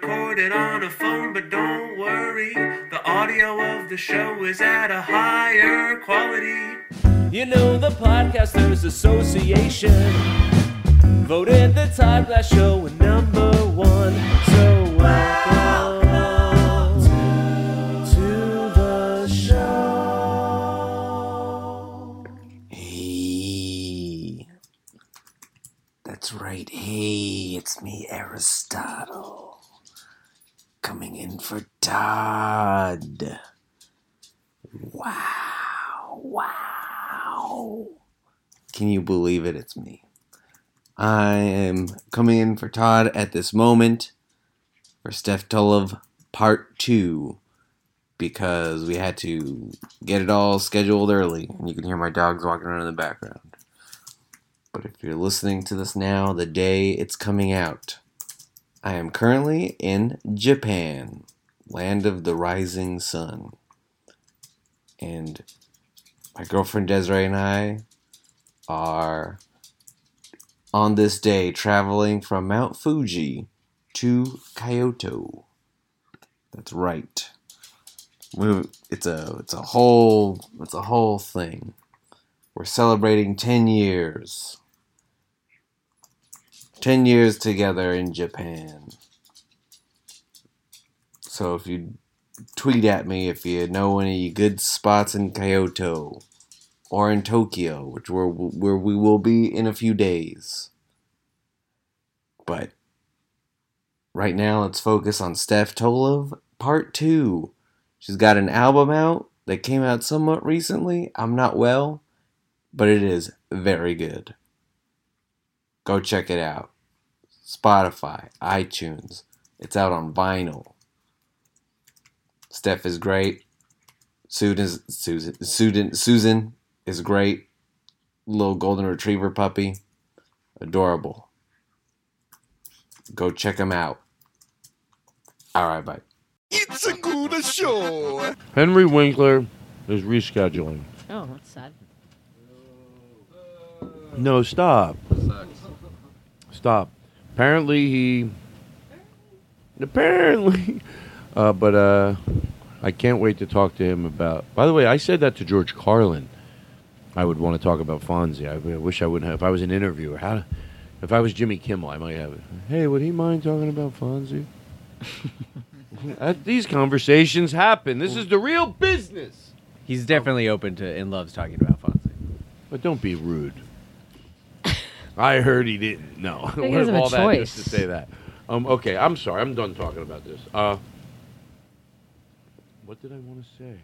recorded on a phone, but don't worry. The audio of the show is at a higher quality. You know, the Podcasters Association voted the Todd Glass Show a number one. So welcome to the show. Hey. That's right. Hey, it's me, Aristotle. Coming in for Todd. Wow. Wow. Can you believe it? It's me. I am coming in for Todd at this moment for Steph Tolev Part 2 because we had to get it all scheduled early. And you can hear my dogs walking around in the background. But if you're listening to this now, the day it's coming out, I am currently in Japan, land of the rising sun. And my girlfriend Desiree and I are on this day traveling from Mount Fuji to Kyoto. That's right. It's a it's a whole it's a whole thing. We're celebrating 10 years. 10 years together in Japan. So if you tweet at me if you know any good spots in Kyoto or in Tokyo, which where where we will be in a few days. But right now, let's focus on Steph Tolev Part Two. She's got an album out that came out somewhat recently. I'm not well, but it is very good. Go check it out. Spotify, iTunes. It's out on vinyl. Steph is great. Susan, Susan, Susan, Susan is great. Little golden retriever puppy. Adorable. Go check them out. All right, bye. It's a good show. Henry Winkler is rescheduling. Oh, that's sad. No, stop. Stop. Apparently he. Apparently, uh, but uh, I can't wait to talk to him about. By the way, I said that to George Carlin. I would want to talk about Fonzie. I, I wish I wouldn't have. If I was an interviewer, how? If I was Jimmy Kimmel, I might have. it. Hey, would he mind talking about Fonzie? These conversations happen. This is the real business. He's definitely open to and loves talking about Fonzie. But don't be rude. I heard he didn't. No, think What doesn't if have a all that is to say that. Um, okay, I'm sorry. I'm done talking about this. Uh, what did I want to say?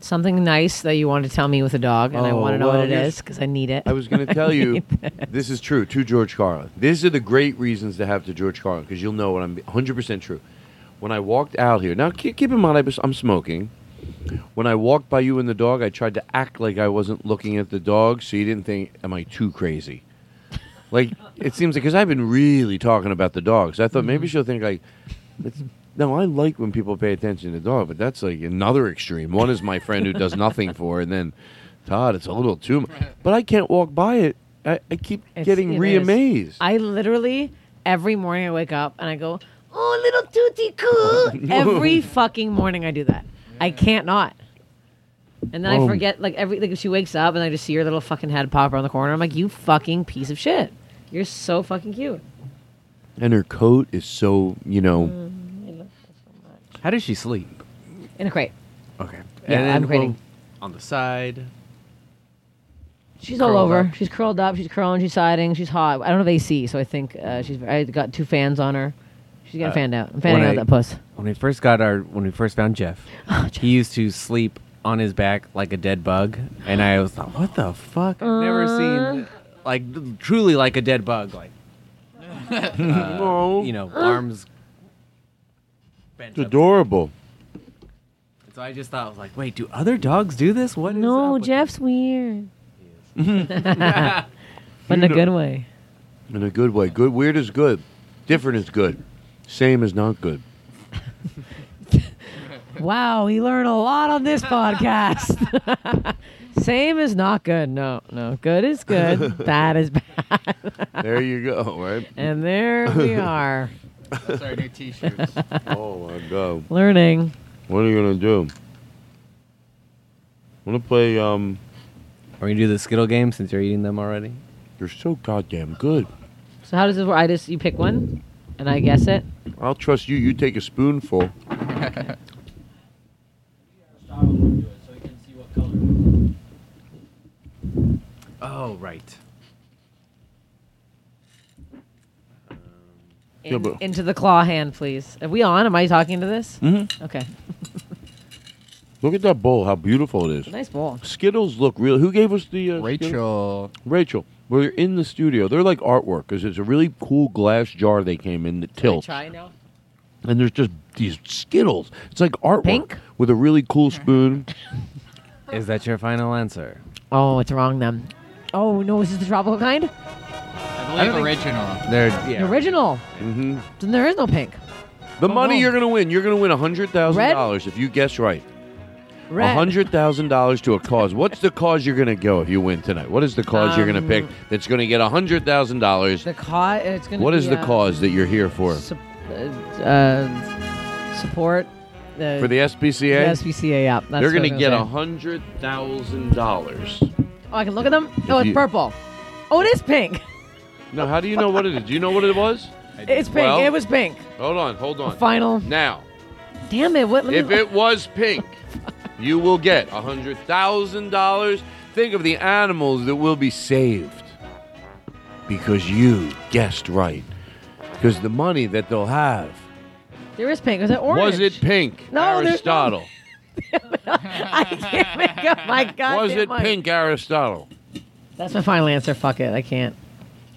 Something nice that you want to tell me with a dog, and I Oh, want to know well, what it is because I need it. I was going to tell you, this is true to George Carlin. These are the great reasons to have to George Carlin because you'll know what I'm 100% true. When I walked out here, now keep, keep in mind I was, I'm smoking. When I walked by you and the dog, I tried to act like I wasn't looking at the dog so you didn't think, am I too crazy? Like, it seems like, because I've been really talking about the dogs. I thought maybe she'll think, like, it's, no, I like when people pay attention to the dog, but that's like another extreme. One is my friend who does nothing for, it, and then Todd, it's a little too much. But I can't walk by it. I, I keep It's- getting it re-amazed. I literally every morning I wake up and I go, "Oh, little tutti coo." every fucking morning I do that. I can't not. And then I Um, forget, like every like if she wakes up and I just see her little fucking head pop around the corner. I'm like, "You fucking piece of shit! You're so fucking cute." and her coat is so, you know, Mm. How does she sleep? In a crate. Okay. Yeah, and then, I'm crating. on the side. She's all over. up. She's curled up. She's curling. She's siding. She's hot. I don't have AC, so I think uh, she's. I got two fans on her. She's getting Uh, fanned out. I'm fanning out I- that puss. When we first got our, when we first found Jeff, Oh, he used to sleep on his back like a dead bug, and I was like, "What the fuck? I've never Uh. seen like truly like a dead bug, like uh, you know, arms." bent it's up. adorable. So I just thought, I was like, "Wait, do other dogs do this? What is No, up with Jeff's weird. but in a good way. In a good way. Good, weird is good. Different is good. Same is not good. Wow, we learn a lot on this podcast. Same is not good. No, no. Good is good. Bad is bad. There you go, right? and there we are. That's our new T-shirts. oh my god. Learning. What are you gonna do? Wanna play um Are we gonna do the Skittle game since you're eating them already? you're so goddamn good. So how does this work? I just you pick one and I guess it. I'll trust you. You take a spoonful. Oh, right. Yeah, In- but- into the claw hand, please. Are we on? Am I talking to this? Mhm. Okay. Look at that bowl. How beautiful it is. Nice bowl. Skittles look real. Who gave us the uh, Skittles? Rachel. Rachel. We're in the studio. They're like artwork because it's a really cool glass jar they came in that Can I tilts. try now? And there's just these Skittles. It's like artwork Pink? with a really cool spoon. Is that your final answer? Oh, it's wrong then. Oh no, is this the tropical kind? I believe original. They're The yeah. original. hmm Then there is no pink. The Oh, money no. you're going to win. You're going to win hundred thousand dollars if you guess right. Red. hundred thousand dollars to a cause. What's the cause you're going to go if you win tonight? What is the cause you're going to pick Um, that's going to get hundred thousand dollars? The cause. It's gonna. What be, is the uh, cause that you're here for? sup- uh, uh, support the For the SPCA? The SPCA. Yeah, that's They're going to get a hundred thousand dollars. Oh, I can look at them. Oh, it's you- purple. Oh, it is pink. No, how do you know what it is? Do you know what it was? It's pink. Well- it was pink. Hold on, hold on. Final. Now, Damn it! What? let me- if it was pink, you will get a hundred thousand dollars. Think of the animals that will be saved because you guessed right. Because the money that they'll have there is pink. Was it orange? was it pink? No, Aristotle. I can't make up my god. was it pink, Aristotle? That's my final answer. Fuck it. I can't.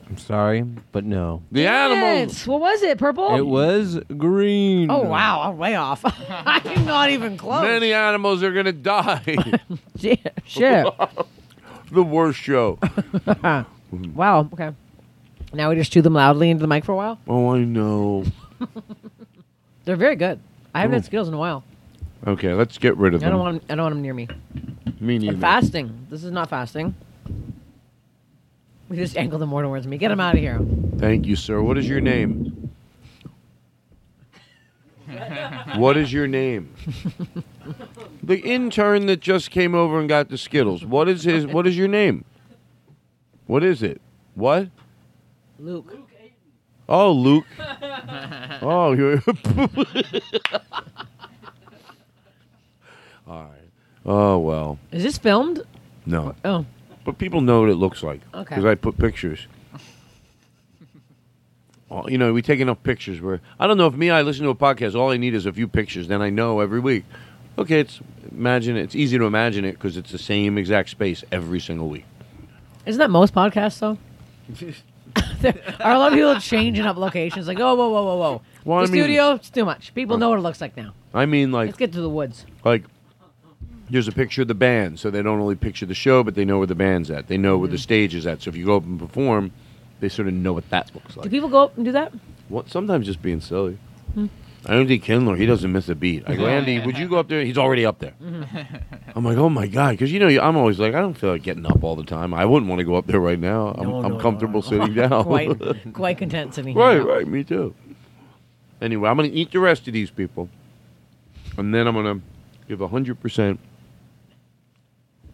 I'm sorry, but no. The animals. What was it? Purple. It was green. Oh wow, I'm way off. I'm not even close. Many animals are gonna die. Shit. Shit. the worst show. wow. Okay. Now we just chew them loudly into the mic for a while. Oh, I know. They're very good. I haven't Cool. had Skittles in a while. Okay, let's get rid of I them. don't want 'em- I don't want them near me. Me neither. I'm fasting. This is not fasting. We just angled them more towards me. Get them out of here. Thank you, sir. What is your name? What is your name? the intern that just came over and got the Skittles. What is his? What is your name? What is it? What? Luke. Oh, Luke. Oh, you're. All right. Oh well. Is this filmed? No. Oh. But people know what it looks like. Okay. Because I put pictures. Oh, you know, we take enough pictures where I don't know if me I listen to a podcast. All I need is a few pictures, then I know every week. Okay, it's imagine it's easy to imagine it because it's the same exact space every single week. Isn't that most podcasts though? There are a lot of people changing up locations. Like, oh, whoa, whoa, whoa, whoa. Well, the I mean- studio, it's too much. People know what it looks like now. I mean, like Let's get to the woods. like there's a picture of the band, so they don't only picture the show, but they know where the band's at. They know where Mm-hmm. the stage is at. So if you go up and perform, they sort of know what that looks like. Do like. people go up and do that? What? Sometimes just being silly. Hmm. Andy Kindler, he doesn't miss a beat. I go, Andy, would you go up there? He's already up there. I'm like, oh my god, because you know, I'm always like, I don't feel like getting up all the time. I wouldn't want to go up there right now. I'm, No, I'm no, comfortable sitting down. quite, quite content sitting here. right, right, me too. Anyway, I'm gonna eat the rest of these people, and then I'm gonna give hundred percent.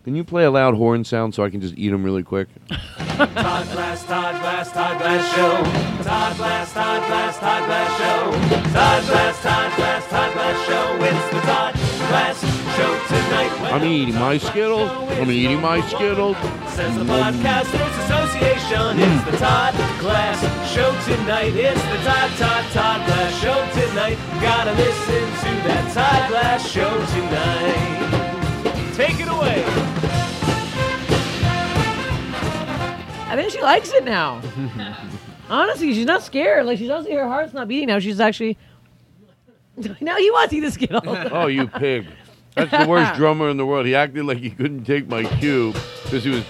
Can you play a loud horn sound so I can just eat them really quick? Todd Glass, Todd Glass, Todd Glass Show. Todd Glass, Todd Glass, Todd Glass Show. Todd Glass, Todd Glass, Todd Glass Show. It's the Todd Glass Show tonight. I'm eating my Skittles. I'm eating my Skittles. Says the Podcasters Association. It's the Todd Glass Show tonight. It's the Todd, Todd, Todd Glass Show tonight. Gotta listen to that Todd Glass Show tonight. Take it away. I think she likes it now. Honestly, she's not scared. Like she's honestly, her heart's not beating now. She's actually. now he wants to eat the Skittles. Oh, you pig. That's the worst drummer in the world. He acted like he couldn't take my cue because he was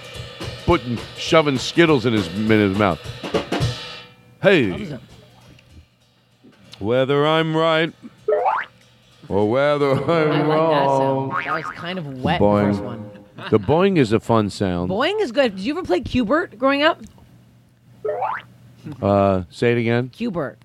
putting, shoving Skittles in his, in his mouth. Hey, whether I'm right or whether I I'm like that wrong. That was kind of wet. Boing. The first one. The boing is a fun sound. Boing is good. Did you ever play Qbert growing up? Uh, say it again. Qbert.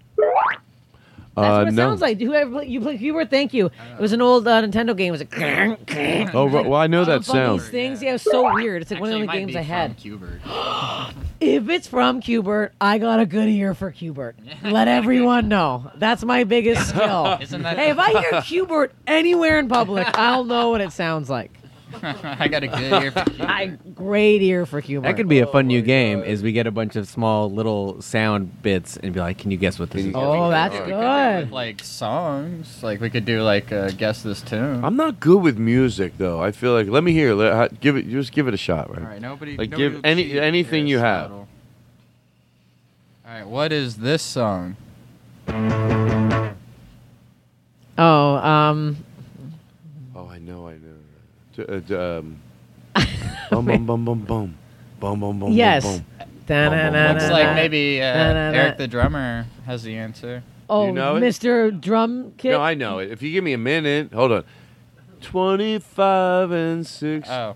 That's Uh, what it no. sounds like. Whoever play, you play Qbert, thank you. It was an old uh, Nintendo game. It was like. Oh, ri- well, I know that Some funny sound. things. Yeah, it was so weird. It's like one of the only it might games be I from had. Qbert. If it's from Qbert, I got a good ear for Qbert. Let everyone know. That's my biggest skill. Isn't that- hey, if I hear Qbert anywhere in public, I'll know what it sounds like. I got a good ear for Qbert. I great ear for Qbert. That could be a fun new game. Is we get a bunch of small little sound bits and be like, "Can you guess what this is?" Oh, that's We could do it good. like songs, like we could do like uh, guess this tune. I'm not good with music though. I feel like let me hear. Let, ha- give it. Just give it a shot, right? All right, nobody. Like nobody give will any cheat. anything you have. Scuttle. All right, what is this song? Oh, um, Oh, I know, I know. T- uh, d- um, bum bum bum bum bum, bum bum bum. yes. Bum, Da-na-na-na-na. Looks like maybe uh, Da-na-na. Eric the drummer has the answer. Oh, You know it? Mr. Drum. Kit. No, I know it. If you give me a minute, hold on. Twenty-five and six. Oh,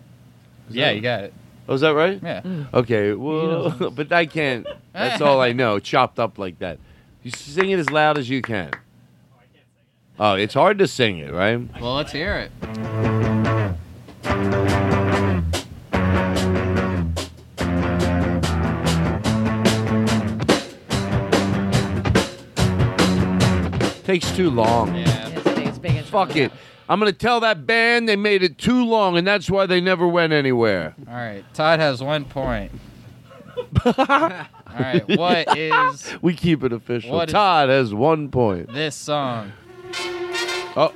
Is yeah, that- you got it. Oh, is that right? Yeah. Okay. Well, but I can't. That's all I know. Chopped up like that. You sing it as loud as you can. Oh, I can't sing it. Oh, it's hard to sing it, right? Well, let's hear it. Takes too long. Yeah. It's big, it's big, it's Fuck it. I'm gonna tell that band they made it too long, and that's why they never went anywhere. All right, Todd has one point. All right, what is We keep it official. Todd has one point. this song? Oh,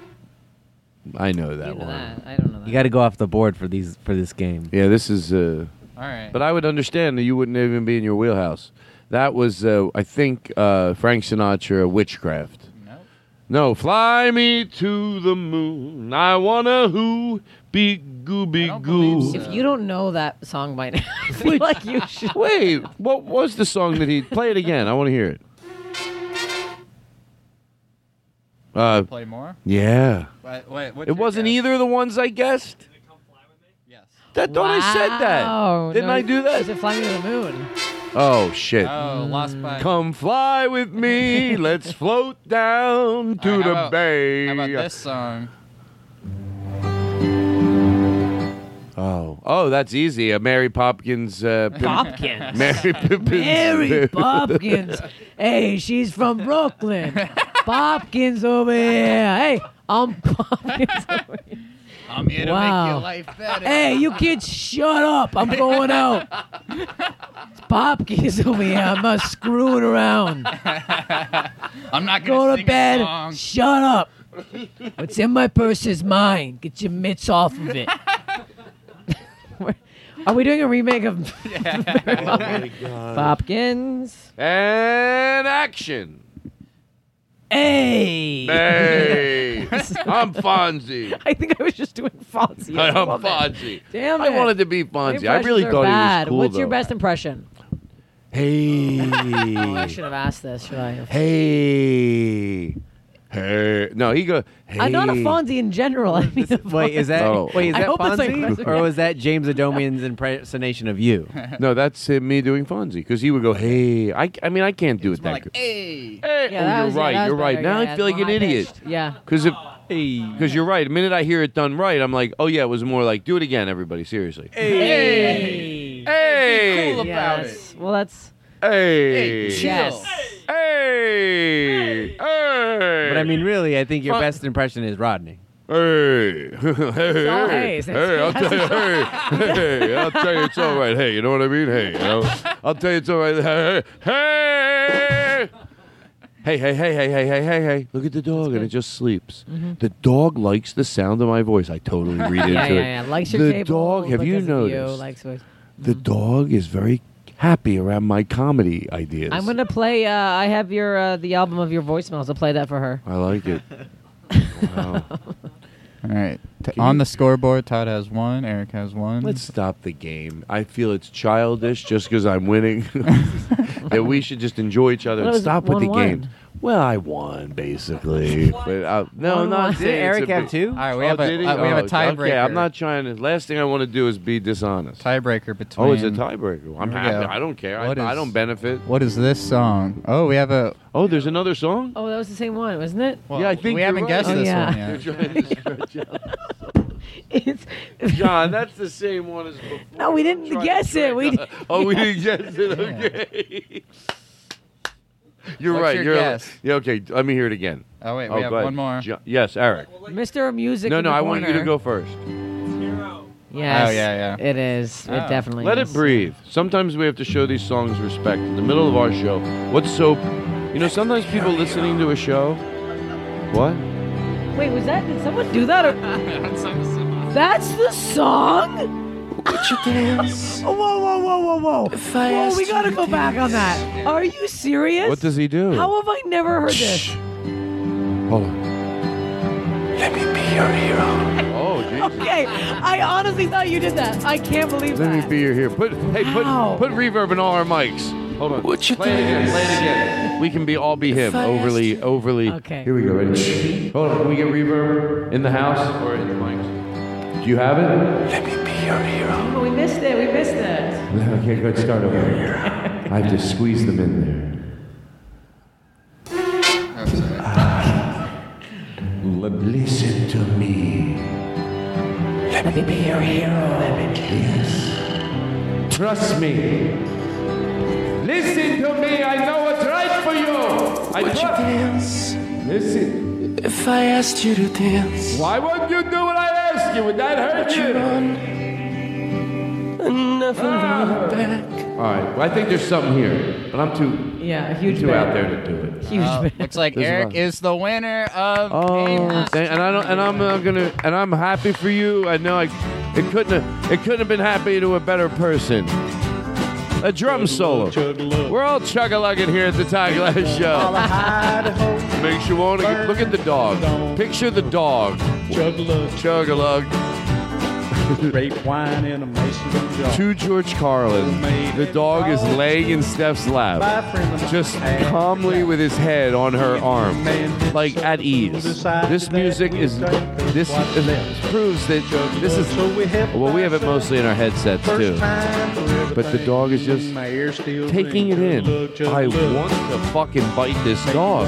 I know You that know one. that. I don't know that. You got to go off the board for these for this game. Yeah, this is. Uh, All right. but I would understand that you wouldn't even be in your wheelhouse. That was, uh, I think, uh, Frank Sinatra, "Witchcraft." Nope. No, fly me to the moon. I wanna who be gooby don't goo. believe If you don't know that song by now, I feel like you should. Wait, what was the song that he play it again? I want to hear it. Uh, Play more. yeah. Wait, wait, what's It your wasn't guess? either of the ones I guessed. Yes. That thought I said Wow. that. Didn't No, I do She that? said "Fly Me to the Moon." Oh shit! Oh, lost by. Come fly with me. Let's float down to All right, the about- bay. How about this song? Oh, oh, that's easy. A Mary Popkins. Uh, pimp- Popkins. Mary Pippins. Mary Popkins. Hey, she's from Brooklyn. Popkins over here. Hey, I'm Popkins over here. I'm here to Wow. make your life better. Hey, you kids, shut up. I'm going out. It's Popkins over here. I'm not screwing around. I'm not gonna Go to sing bed. Shut up. What's in my purse is mine. Get your mitts off of it. Are we doing a remake of Mary Popkins? Popkins? And action. Hey. Hey, I'm Fonzie. I think I was just doing Fonzie. I'm I love it. Fonzie. Damn I wanted to be My Fonzie. I really impressions are thought bad. he was cool. What's your though. best impression? Hey. Oh, I should have asked this. Should I? have? Hey. Hey. No, he go. Hey. I'm not a Fonzie in general. I mean, Wait, is that Oh. wait? Is I that hope like Fonzie, or was that James Adomian's impersonation of you? No, that's uh, me doing Fonzie because he would go, "Hey." I, I mean, I can't do it More that like, good. hey. Hey. Yeah, oh, that you're was- right. that was you're right. Now Yeah, I feel like an idiot high-pitched. Yeah. because if because you're right. The minute I hear it done right, I'm like, "Oh yeah, it was more like do it again, everybody. Seriously." Hey. Hey. Cool about Yes. Well, that's Hey. Chill. yes. Hey. Hey. But I mean, really, I think your Fon- best impression is Rodney. Hey, hey, hey, all hey, Hayes. hey, I'll tell you, hey, hey, I'll tell you it's all right. Hey, you know what I mean? Hey, you know, I'll tell you it's all right. Hey, hey, hey, hey, hey, hey, hey, hey, hey, hey. Look at the dog, and it just sleeps. Mm-hmm. The dog likes the sound of my voice. I totally read into Yeah, it. yeah, yeah. Likes your the table. dog. Have you because of noticed? likes yours. the mm-hmm. dog is very happy around my comedy ideas. I'm gonna play. Uh, I have your uh, the album of your voicemails. I'll play that for her. I like it. Wow. All right. T- Can on you- the scoreboard, Todd has one. Eric has one. Let's stop the game. I feel it's childish just because I'm winning. that we should just enjoy each other Well, and it stop with the 1-1. game. Well, I won basically, but uh, no, One-one. not Did saying Eric a have big- two? All right, we Oh, have a did he? uh, we have a Oh, tiebreaker. Okay, I'm not trying to. Last thing I want to do is be dishonest. tiebreaker between. Oh, it's a tiebreaker. I'm Here we happy. go. I don't care. I, What I is- don't benefit. What is this song? Oh, we have a. Oh, there's another song. Oh, that was the same one, wasn't it? Well, Yeah, I think we you're haven't right. guessed Oh, this yeah. one You're yet. trying to stretch out. It's, John, that's the same one as before. no, we didn't Trying to guess it. We track- Oh, we didn't guess it. Okay. You're What's right. your You're guess? yeah. Okay, let me hear it again. Oh wait, oh, we have go ahead. one more. Jo- yes, Eric. Mr. Music. No, in no, the I want you to corner. go first. Yes. Oh, yeah, yeah. It is. Oh. It ah. definitely. Is. Let is. it breathe. Sometimes we have to show these songs respect. In the middle of our show, what's so? You know, sometimes people listening to a show. What? Wait, was that? Did someone do that? Or, that's the song. Would you dance? Oh, whoa, whoa, whoa, whoa, whoa! If I Whoa, asked we you gotta to go back on that. Are you serious? What does he do? How have I never heard this? Hold on. Let me be your hero. Oh, Jesus. Okay, I honestly thought you did that. I can't believe that. Let me that. be your hero. Put hey, put put reverb in all our mics. Hold on. Would you Play it again. dance? Play it again. We can be all be him. I Overly, asked overly. Okay. Here we go. Ready? Hold on. Can we get reverb in the house or in the mics? Do you have it? Let me be your hero. Oh, we missed it. We missed it. Okay, good. Start over. I have to squeeze them in there. Ah, listen to me. Let me be your hero. Let me yes. Trust me. Listen to me. I know what's right for you. I Would you trust. dance? Listen. If I asked you to dance. Why wouldn't you do what I asked you? Would that hurt Would you you? run and never look back? All right. Well, I think there's something here, but I'm too Yeah, a huge too bet. out there to do it. Huge Uh, bet. looks like There's Eric lot. is the winner of Oh, Game thank- and I don't, and I'm uh, gonna, and I'm happy for you. I know I, it couldn't, have, it couldn't have been happy to a better person. A drum solo. We're all chug-a-lugging here at the Todd Glass Show. Makes you want to look at the dog. Picture the dog. Chug-a-lug. Great wine in a mason jar. To George Carlin. The dog is laying in Steph's lap, just calmly with his head on her arm, like at ease. This music is This, this proves that this is well, we have it mostly in our headsets too. But the dog is just taking it in. I want to fucking bite this dog.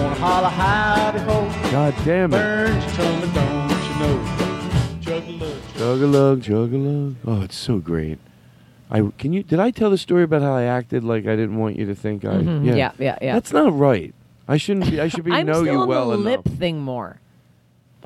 God damn it. Chug-a-lug, chug-a-lug. Oh, it's so great. I can you did I tell the story about how I acted like I didn't want you to think I Mhm. Yeah, yeah, yeah. That's not right. I shouldn't be I should be I'm know still you on well the enough. lip thing more.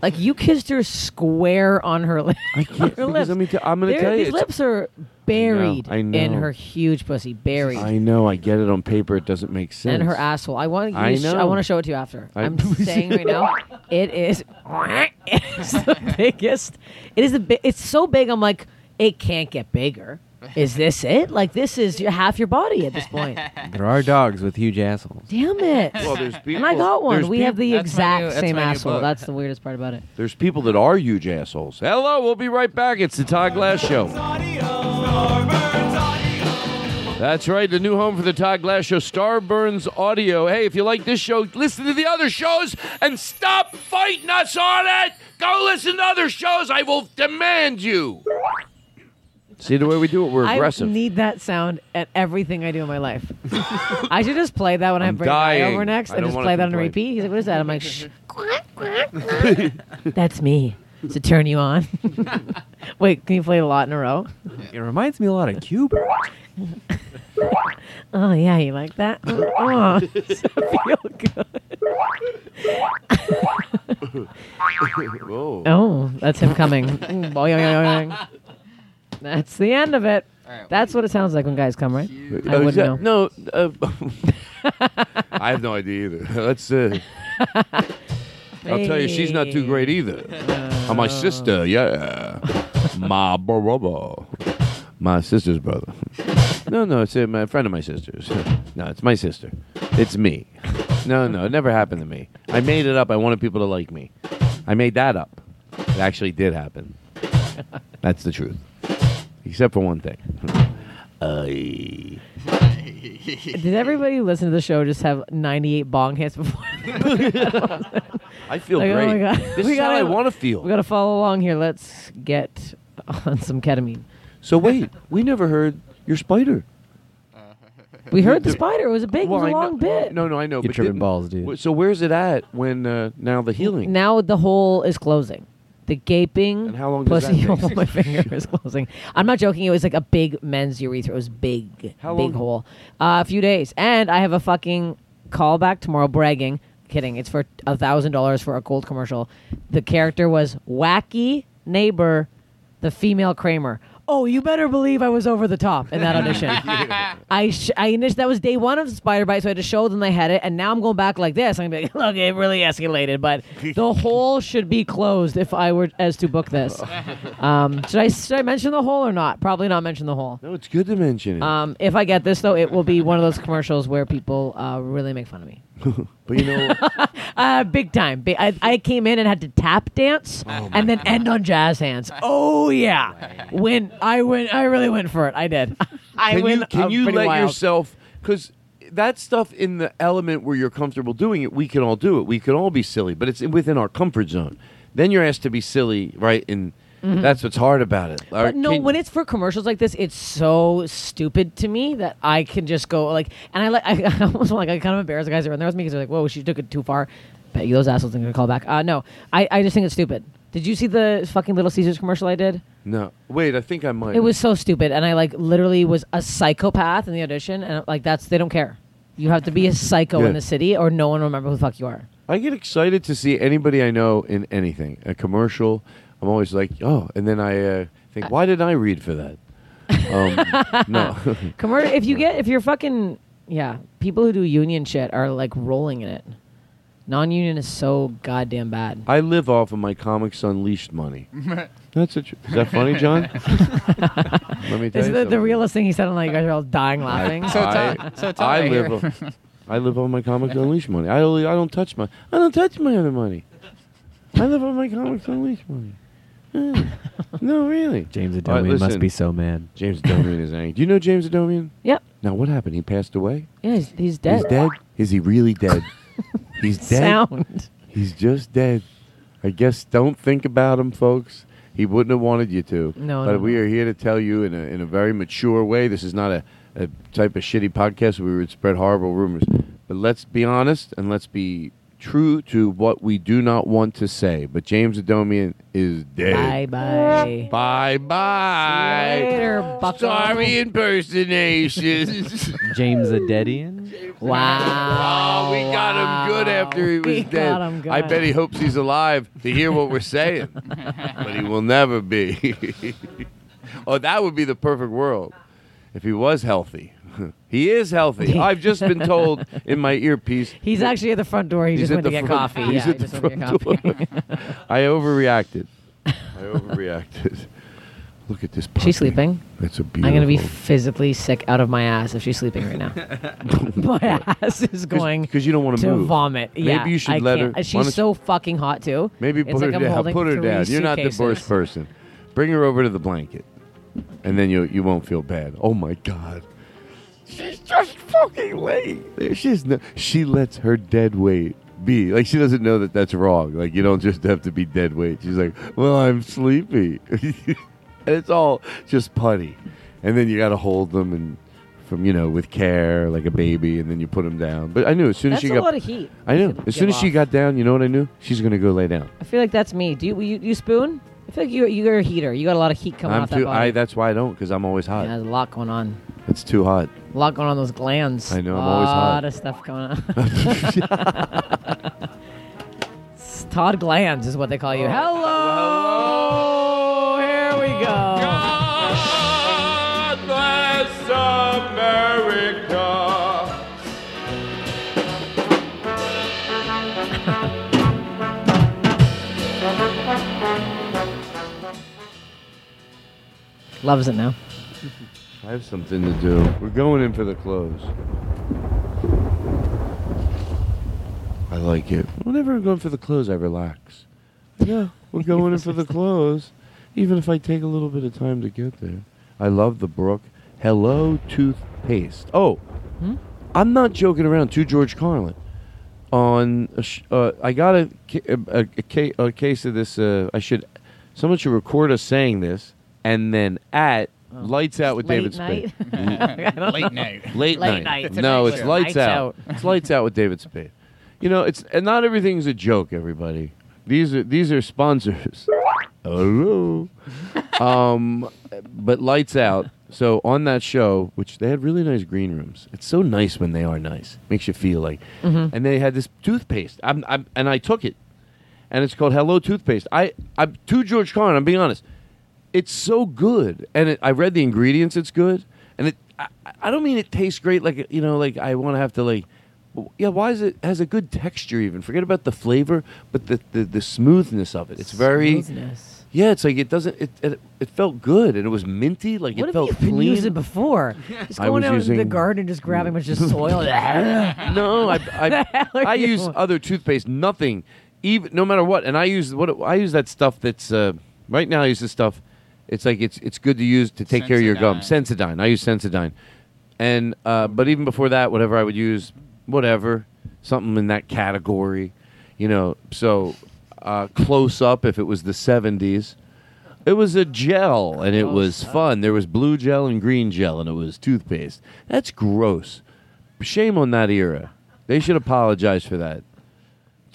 Like you kissed her square on her, li- I can't, her because lips. let me tell- I'm gonna They're- tell you, These lips are buried I know. in her huge pussy, buried. I know, I get it on paper, it doesn't make sense. and her asshole. I want I to. I know. want to show it to you after. I- I'm saying right now, it is. It's the biggest. It is the. Bi- it's so big. I'm like, it can't get bigger. Is this it? Like this is your, half your body at this point. There are dogs with huge assholes. Damn it! Well, there's and I got one. there's We have the That's my exact new- that's same my new asshole. book. That's the weirdest part about it. There's people that are huge assholes. Hello, we'll be right back. It's the Todd Glass Show. That's right, the new home for the Todd Glass Show, Starburns Audio. Hey, if you like this show, listen to the other shows and stop fighting us on it. Go listen to other shows. I will demand you. See the way we do it? We're aggressive. I need that sound at everything I do in my life. I should just play that when i I'm bring Guy over next I and just play that on repeat. He's like, "What is that?" I'm like, "Shh." That's me. To turn you on. Wait, can you play a lot in a row? It reminds me a lot of Cuba. Oh yeah, you like that? Oh, does that feel good. Whoa. Oh, that's him coming. That's the end of it. That's what it sounds like when guys come, right? I Oh, wouldn't that- know. No, uh, I have no idea either. Let's. Uh, I'll tell you, she's not too great either. Uh, my sister, yeah, my brother, my sister's brother. No, no, it's a my friend of my sister's. No, it's my sister. It's me. No, no, it never happened to me. I made it up. I wanted people to like me. I made that up. It actually did happen. That's the truth. Except for one thing. I. Did everybody listen to the show just have 98 bong hits before? I feel Like, great. Oh my God. This we is how gotta, I want to feel. We got to follow along here. Let's get on some ketamine. So wait, we never heard your spider. We heard the spider. It was a big, Well, it was I a know- long bit. No, no, I know. You but tripping balls, dude. So where's it at when uh, now the healing? Now the hole is closing. The gaping And how long does pussy that hole my finger is closing. I'm not joking. It was like a big men's urethra. It was big, How big long? hole. Uh, a few days, and I have a fucking callback tomorrow. Bragging, kidding. It's for a thousand dollars for a gold commercial. The character was wacky neighbor, the female Kramer. Oh, you better believe I was over the top in that audition. I sh- I init- that was day one of Spider Bite, so I had to show them they had it, and now I'm going back like this. I'm gonna be like, look, it really escalated, but the hole should be closed if I were as to book this. Um, should I should I mention the hole or not? Probably not mention the hole. No, it's good to mention it. Um, if I get this though, it will be one of those commercials where people uh, really make fun of me. but you know, Uh, big time. I, I came in and had to tap dance and then end on jazz hands. Oh yeah, win. I win. I really went for it. I did. I can win. you can uh, you let wild. yourself because that stuff in the element where you're comfortable doing it, we can all do it. We can all be silly, but it's within our comfort zone. Then you're asked to be silly, right? And Mhm. that's what's hard about it. But no, when it's for commercials like this, it's so stupid to me that I can just go like, and I like, I, almost like I kind of embarrass the guys that are in there with me because they're like, "Whoa, she took it too far." Bet you those assholes are gonna call back. Uh, no, I, I just think it's stupid. Did you see the fucking Little Caesars commercial I did? no, wait, I think I might. It was so stupid, and I like literally was a psychopath in the audition, and like that's they don't care. You have to be a psycho Yeah. in the city, or no one will remember who the fuck you are. I get excited to see anybody I know in anything, a commercial. I'm always like, oh, and then I uh, think, why did I read for that? Um, no, Commer- if you get if you're fucking yeah, people who do union shit are like rolling in it. Non-union is so goddamn bad. I live off of my Comics Unleashed money. That's a tr- is that funny, John? Let me tell This is you the, the something. realest thing he said, and like you guys are all dying laughing. so I, I live. Off, I live on my Comics Unleashed money. I only, I don't touch my. I don't touch my other money. I live on my Comics Unleashed money. No, really. James All right, Adomian must listen. be so mad. James Adomian is angry. Do you know James Adomian? Yep. Now, what happened? He passed away. Yeah, he's, he's dead. He's dead. Is he really dead? He's dead. Sound. He's just dead. I guess don't think about him, folks. He wouldn't have wanted you to. No, but no, we are here to tell you in a in a very mature way. This is not a, a type of shitty podcast where we would spread horrible rumors. But let's be honest and let's be true to what we do not want to say. But James Adomian is dead. bye. Bye bye. See you later, bucko. Sorry impersonations. James Adomian. Wow. Oh, we got him good after he was We dead. got him good. I bet he hopes he's alive to hear what we're saying, but he will never be. oh, that would be the perfect world if he was healthy. He is healthy. I've just been told in my earpiece. He's actually at the front door. He just went to get front- coffee. he's yeah, at the he just went to get front coffee. I overreacted. I overreacted. Look at this. Puppy. She's sleeping. That's a beautiful. I'm gonna be physically sick out of my ass if she's sleeping right now. my ass is going because you don't want to move. vomit. Maybe yeah, you should I let can't. her- She's so fucking hot too. Maybe put like her down. Put her down. You're not the worst person. Bring her over to the blanket, and then you you won't feel bad. Oh my god, fucking late. There She's no, she lets her dead weight be like she doesn't know that that's wrong. Like you don't just have to be dead weight. She's like, well, I'm sleepy, and it's all just putty, and then you got to hold them and. From you know, with care, like a baby, and then you put them down. But I knew as soon as That's she a got, lot of heat. I knew As soon give as she got down, you know what I knew? She's gonna go lay down. I feel like that's me. Do you you, you spoon? I feel like you're you're a heater. You got a lot of heat coming I'm off too. that body. I. That's why I don't, because I'm always hot. yeah, there's a lot going on. It's too hot. A lot going on those glands. I know, I'm always hot. A lot of stuff going on. It's Todd Glands is what they call you. Oh. Hello. Here we go. God bless America. Loves it now. I have something to do. We're going in for the close. I like it. Whenever I'm going for the close, I relax. Yeah, we're going in for the close, even if I take a little bit of time to get there. I love the Brook Hello Toothpaste. Oh, Hmm? I'm not joking around. To George Carlin, on a sh- uh, I got a, ca- a, a, a, ca- a case of this. Uh, I should someone should record us saying this, and then at lights out with Late David night? Spade. Late night. Late, Late night. night. No, it's show. lights out. out. it's lights out with David Spade. You know, it's and not everything's a joke. Everybody, these are these are sponsors. Hello. um, but lights out. So on that show, which they had really nice green rooms. It's so nice when they are nice. Makes you feel like. Mhm. And they had this toothpaste. I'm, I'm and I took it, and it's called Hello Toothpaste. I I'm to George Carlin. I'm being honest. It's so good, and it, I read the ingredients. It's good, and it. I, I don't mean it tastes great. Like you know, like I want to have to like. Yeah, why is it has a good texture? Even forget about the flavor, but the the, the smoothness of it. It's very. Smoothness. Yeah, it's like it doesn't. It, it it felt good, and it was minty. Like What it have felt you been clean. using before? Just I going was out into the garden and just grabbing a bunch of soil. no, I I, I use doing? other toothpaste. Nothing, even no matter what. And I use what I use that stuff that's uh, right now. I use this stuff. It's like it's it's good to use to take care of your gum. Sensodyne. I use Sensodyne, and uh, but even before that, whatever I would use, whatever something in that category, you know. So uh, close up if it was the seventies. It was a gel and it was fun. There was blue gel and green gel and it was toothpaste. That's gross. Shame on that era. They should apologize for that.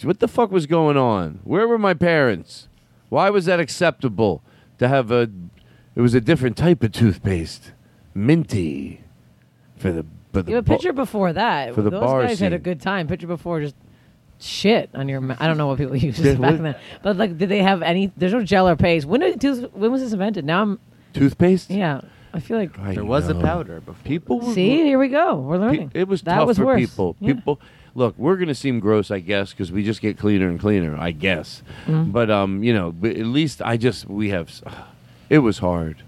What the fuck was going on? Where were my parents? Why was that acceptable to have a it was a different type of toothpaste. Minty for the for the You have a bo- picture before that. for the Those bar guys had a scene. good time. Picture before just shit on your. Ma- I don't know what people use Yeah, back what- then, but like, did they have any? There's no gel or paste. When did tooth, when was this invented? Now I'm. toothpaste? Yeah, I feel like. I There was a powder before. People were See, here we go. We're learning. It was that tough was for worse. people. Yeah. People, look, we're going to seem gross, I guess, because we just get cleaner and cleaner, I guess. Mhm. But um, you know, but at least I just we have. s- It was hard.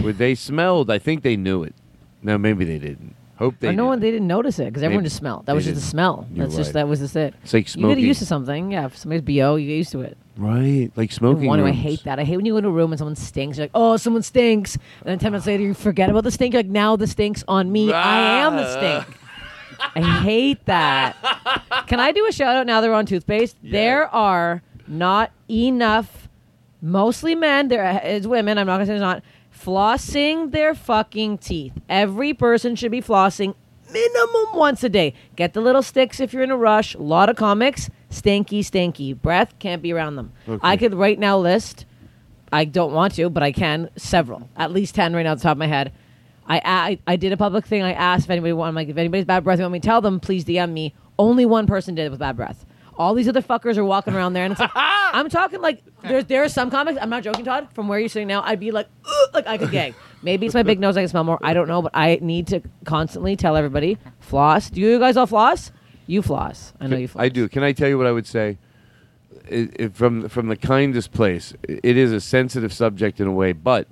Where they smelled, I think they knew it. No, maybe they didn't. Hope they. No one, they didn't notice it because everyone Maybe just smelled. That they was just the smell. You're That's just that was just it. It's like You get smoking. used to something. Yeah, if somebody's bo, you get used to it. Right, like smoking. One, I rooms. hate that. I hate when you go into a room and someone stinks. You're like, oh, someone stinks. And then 10 minutes later, you forget about the stink. You're like, now the stink's on me. I am the stink. I hate that. Can I do a shout out now they're on toothpaste? There are not enough. Mostly men. There is women. I'm not gonna say there's not flossing their fucking teeth. Every person should be flossing minimum once a day. Get the little sticks if you're in a rush. A lot of comics, stinky, stinky. Breath can't be around them. Okay. I could right now list. I don't want to, but I can. Several, at least ten right now, at the top of my head. I, I I did a public thing. I asked if anybody want, I'm like, if anybody's bad breath, you want me to tell them, please DM me. Only one person did it with bad breath. All these other fuckers are walking around there, and it's like, I'm talking like there's there are some comics. I'm not joking, Todd. From where you're sitting now, I'd be like, "Ugh," like I could gag. Maybe it's my big nose. I can smell more. I don't know, but I need to constantly tell everybody floss. Do you guys all floss? You floss. I know you floss. I do. Can I tell you what I would say? It, it, from from the kindest place, it is a sensitive subject in a way, but it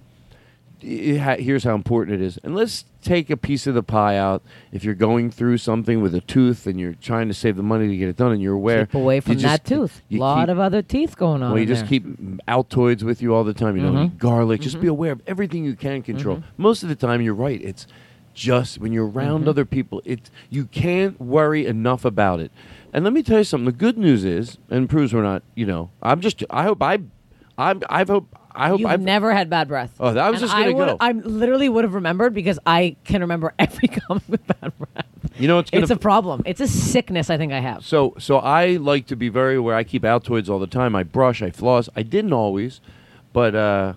ha- here's how important it is. And let's take a piece of the pie out. If you're going through something with a tooth and you're trying to save the money to get it done, and you're aware, Keep away from that tooth. A lot keep- of other teeth going on. well, you just there. keep Altoids with you all the time. You know, Mhm. eat garlic. Just be Mhm. aware of everything you can control. Mhm. Most of the time, you're right. It's just when you're around Mhm. other people, it you can't worry enough about it. And let me tell you something. The good news is, and proves we're not. You know, I'm just. I hope I. I'm. I hope. I hope You've I've never had bad breath. Oh, I was And just gonna would- go. I literally would have remembered because I can remember every comic with bad breath. You know, it's gonna. It's a problem. It's a sickness I think I have. So, so I like to be very aware. I keep Altoids all the time. I brush, I floss. I didn't always, but uh,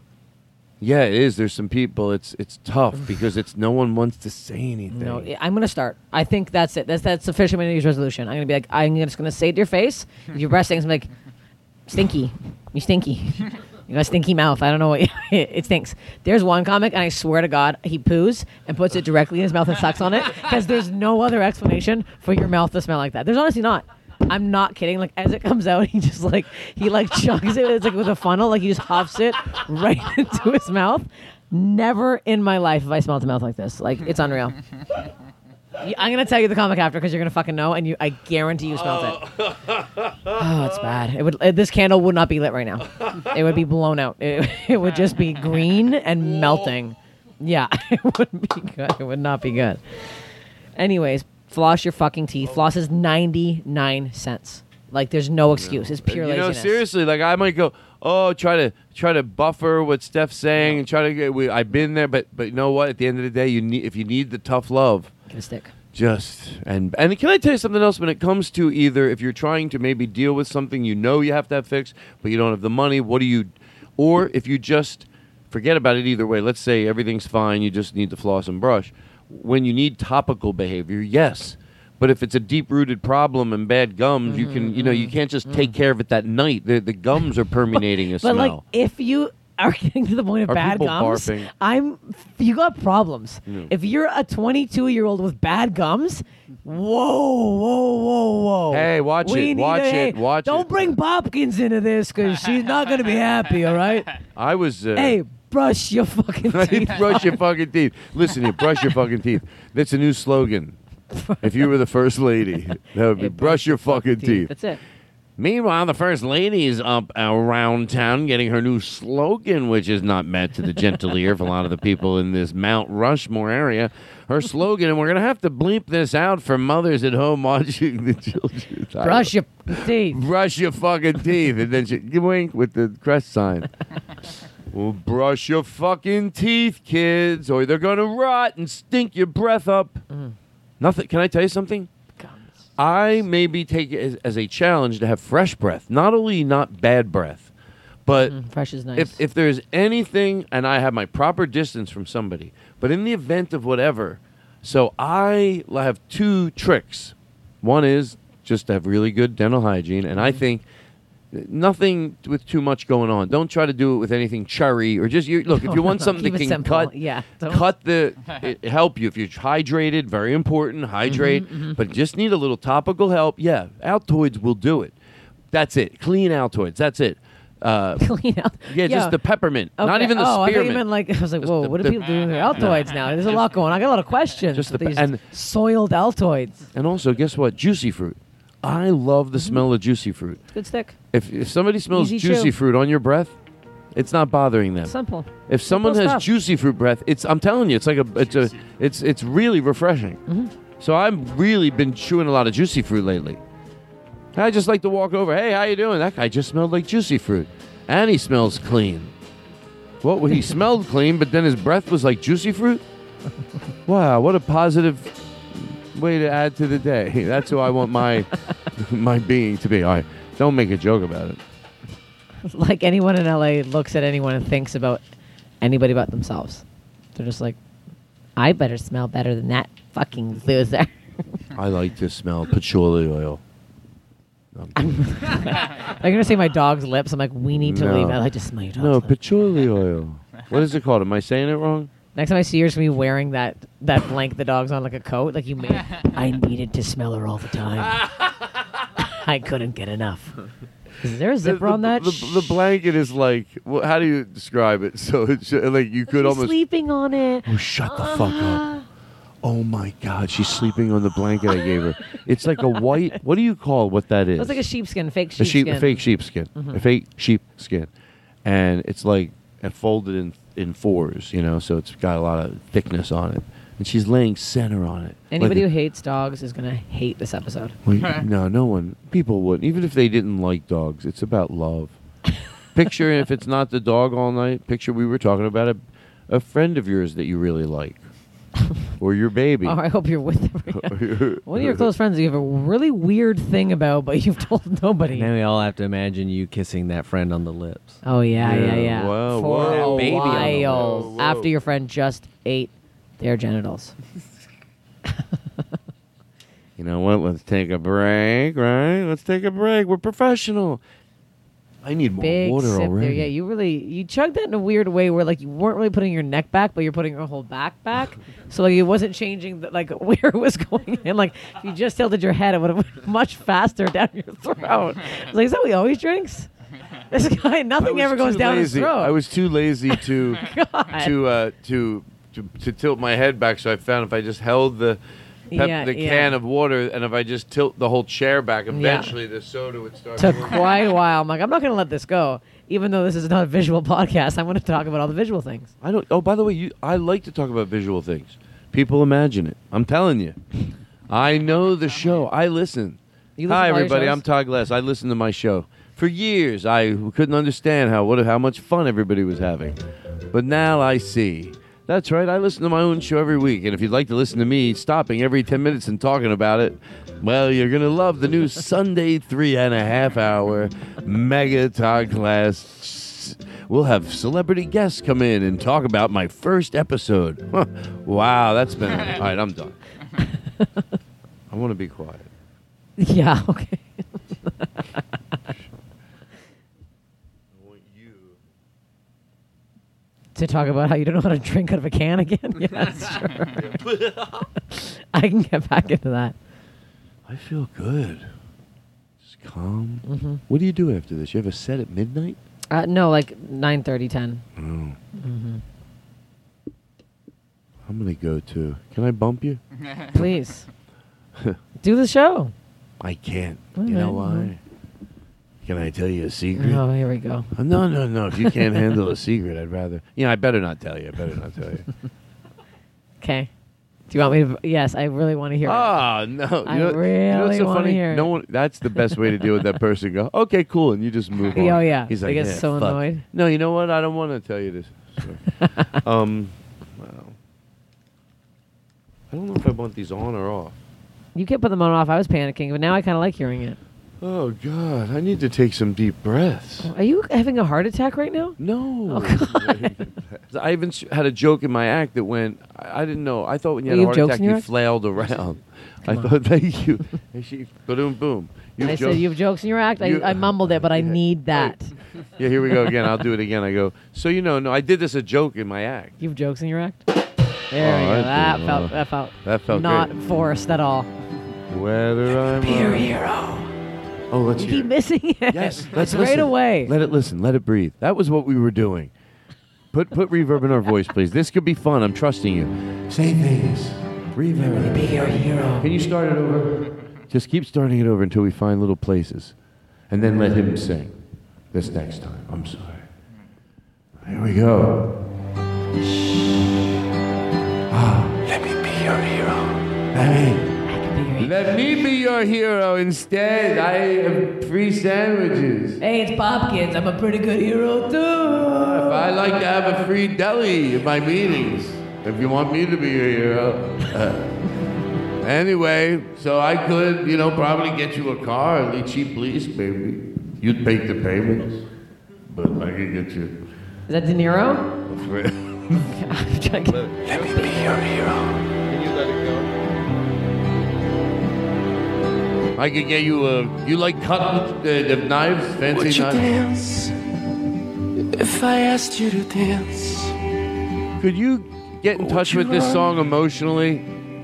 yeah, it is. There's some people. It's it's tough because it's no one wants to say anything. No, I'm gonna start. I think that's it. That's that's officially my New Year's resolution. I'm gonna be like, I'm just gonna say it to your face. If your breath stinks, I'm like, stinky. You stinky. You got a stinky mouth. I don't know what it stinks. There's one comic, and I swear to God, he poos and puts it directly in his mouth and sucks on it because there's no other explanation for your mouth to smell like that. There's honestly not. I'm not kidding. Like as it comes out, he just like he like chugs it. It's like with a funnel. Like he just huffs it right into his mouth. Never in my life have I smelled a mouth like this. Like it's unreal. I'm gonna tell you the comic after because you're gonna fucking know, and you, I guarantee you smelled it. Oh, it's bad. It would. Uh, this candle would not be lit right now. It would be blown out. It, it would just be green and melting. Yeah, it wouldn't be good. It would not be good. Anyways, floss your fucking teeth. Floss is 99 cents. Like, there's no excuse. It's pure you know, laziness. seriously, like I might go, oh, try to try to buffer what Steph's saying and try to get. We, I've been there, but but you know what? At the end of the day, you need if you need the tough love, Give a stick. just and and can I tell you something else? When it comes to either if you're trying to maybe deal with something you know you have to have fixed, but you don't have the money, what do you? Or if you just forget about it either way. Let's say everything's fine, you just need to floss and brush. When you need topical behavior, yes. But if it's a deep-rooted problem and bad gums, you can, you know, you can't just take care of it that night. The, the gums are permeating a Mm-hmm. But, like, if you are getting to the point of Are bad people gums, barfing? I'm. You got problems. If you're a 22 year old with bad gums, whoa, whoa, whoa, whoa. Hey, watch it, need watch it, watch Don't bring Popkins into this because she's not going to be happy, all right? I was. Uh, Hey, brush your fucking teeth. brush your fucking teeth. Listen here, brush your fucking teeth. That's a new slogan. If you were the first lady, that would be brush your fucking teeth. That's it. Meanwhile, the first lady is up around town getting her new slogan, which is not met to the gentle ear of a lot of the people in this Mount Rushmore area. Her slogan, and we're going to have to bleep this out for mothers at home watching the children. Brush your teeth. Brush your fucking teeth. And then she you wink with the crest sign. well, brush your fucking teeth, kids, or they're going to rot and stink your breath up. Mm. Nothing. Can I tell you something? I maybe take it as, as a challenge to have fresh breath. Not only not bad breath, but Mm, fresh is nice. if if there's anything, and I have my proper distance from somebody, but in the event of whatever, so I l- have two tricks. One is just to have really good dental hygiene, and I Mm-hmm. think nothing with too much going on. Don't try to do it with anything cherry or just you look. If you want something Keep that can simple. cut, Yeah, don't- cut the it help you if you're hydrated. Very important, hydrate. mhm. But just need a little topical help. Yeah, Altoids will do it. That's it. Clean Altoids. That's it. Uh, Clean out. yeah, just the peppermint, not even the oh, I thought you spearmint. like I was like, Just whoa, the- what are the- people doing with their Altoids now? There's a lot going. on. I got a lot of questions. Just the- these and- soiled Altoids. And also, guess what? Juicy fruit. I love the smell of juicy fruit. Good stick. If if somebody smells Easy juicy chew. fruit on your breath, it's not bothering them. Simple. If someone Simple has stuff. juicy fruit breath, it's I'm telling you, it's like a it's a it's it's really refreshing. Mm-hmm. So I've really been chewing a lot of juicy fruit lately. I just like to walk over. Hey, how you doing? That guy just smelled like juicy fruit, and he smells clean. What? Well, he smelled clean, but then his breath was like juicy fruit. Wow, what a positive way to add to the day. That's who I want my my being to be. All right, don't make a joke about it. like anyone in LA looks at anyone and thinks about anybody but themselves. They're just like, I better smell better than that fucking loser. I like to smell patchouli oil. I'm gonna say my dog's lips. I'm like, we need to No. leave. I like to smell your dog's No, lips. patchouli oil. What is it called? Am I saying it wrong? Next time I see you, you're just gonna be wearing that that blanket the dog's on like a coat. Like you made. I needed to smell her all the time. I couldn't get enough. Is there a zipper on that? The, the blanket is like. Well, how do you describe it? So it's uh, like you could She's almost. sleeping on it. Oh, shut the fuck up. Oh my God, she's sleeping on the blanket I gave her. It's like a white. What do you call what that is? It's like a sheepskin, fake a sheepskin. sheep, a fake sheepskin, Mhm. a fake sheepskin, and it's like it folded in in fours, you know, so it's got a lot of thickness on it. And she's laying center on it. Anybody Like who hates dogs is gonna hate this episode. a- no, no one. People wouldn't, even if they didn't like dogs. It's about love. picture if it's not the dog all night. Picture we were talking about a, a friend of yours that you really like, or your baby. Oh, I hope you're with them. One of your close friends you have a really weird thing about, but you've told nobody. Now we all have to imagine you kissing that friend on the lips. Oh yeah, yeah, yeah. Whoa, For whoa. a Baby on the while lips. after your friend just ate their genitals. You know what? Let's take a break, right? Let's take a break. We're professional. I need more Big water sip already. there. Yeah, you really you chugged that in a weird way where like you weren't really putting your neck back, but you're putting your whole back back. so like it wasn't changing the, like where it was going in. Like if you just tilted your head, it would have went much faster down your throat. I was like, is that what he always drinks? This guy, nothing ever goes down his throat. I was too lazy to to uh, to to to tilt my head back. So I found if I just held the pep, Yeah, the yeah. can of water, and if I just tilt the whole chair back, eventually the soda would start. took moving. quite a while. I'm like, I'm not going to let this go. Even though this is not a visual podcast, I want to talk about all the visual things. I don't. Oh, by the way, you, I like to talk about visual things. People imagine it. I'm telling you. I know the show. I listen. Listen Hi, to all your everybody. I'm Todd Glass. I listened to my show for years. I couldn't understand how what how much fun everybody was having, but now I see. That's right. I listen to my own show every week, and if you'd like to listen to me stopping every ten minutes and talking about it, well, you're gonna love the new Sunday three and a half hour mega Todd Glass. We'll have celebrity guests come in and talk about my first episode. Huh. Wow, that's been all right. I'm done. I want to be quiet. Yeah, okay. To talk about how you don't know how to drink out of a can again? yes, sure. I can get back into that. I feel good. Just calm. Mhm. What do you do after this? You have a set at midnight? Uh, no, like 9.30, 10. Oh, Mm-hmm. I'm gonna go to. Can I bump you? Please. Do the show. I can't. All you know why? Can I tell you a secret? Oh, here we go. Uh, No, no, no. If you can't handle a secret, I'd rather. You know, I better not tell you. I better not tell you. Okay. Do you want me to? Yes, I really want to hear it. Oh no! You I know, you know really what's so wanna hear no one. That's the best way to deal with that person. Go, okay, cool, and you just move on. Oh, yeah. He's like, I get "Yeah, so fuck." annoyed. No, you know what? I don't want to tell you this. So, um, well, I don't know if I want these on or off. You kept put them on off. I was panicking, but now I kind of like hearing it. Oh God, I need to take some deep breaths. Oh, are you having a heart attack right now? No. Oh, God. I even s- had a joke in my act that went. I, I didn't know. I thought when you Oh, had you a have heart jokes attack, in your you act? flailed around. I thought, thank you. And she, boom, boom. You I have said jokes- you have jokes in your act. You- I, I mumbled it, but I need that. Yeah, here we go again. I'll do it again. I go. So you know, no, I did this a joke in my act. You have jokes in your act. Oh, there Oh, we I go. That felt Oh, that felt that felt not great. forced at all. Whether I'm a- hero. Oh, let's You hear. keep it. missing it. Yes, let's right listen. away. Let it listen. Let it breathe. That was what we were doing. Put put reverb in our voice, please. This could be fun. I'm trusting you. Say things. Reverb. Be your hero. Can you start it over? Just keep starting it over until we find little places, and then let him sing. This next time. I'm sorry. Here we go. Ah, Let me be your hero. Let me Let me be your hero instead. I have free sandwiches. Hey, it's Popkins. I'm a pretty good hero too. I like to have a free deli at my meetings. If you want me to be your hero. Uh, anyway, so I could, you know, probably get you a car, a little cheap lease, maybe. You'd make the payments, but I could get you Is that De Niro? a free. I'm trying to get- Let me be your hero. I could get you a. You like cutting uh, the knives, fancy Would you knives. dance if I asked you to dance? Could you get in Would touch you with this run? song emotionally?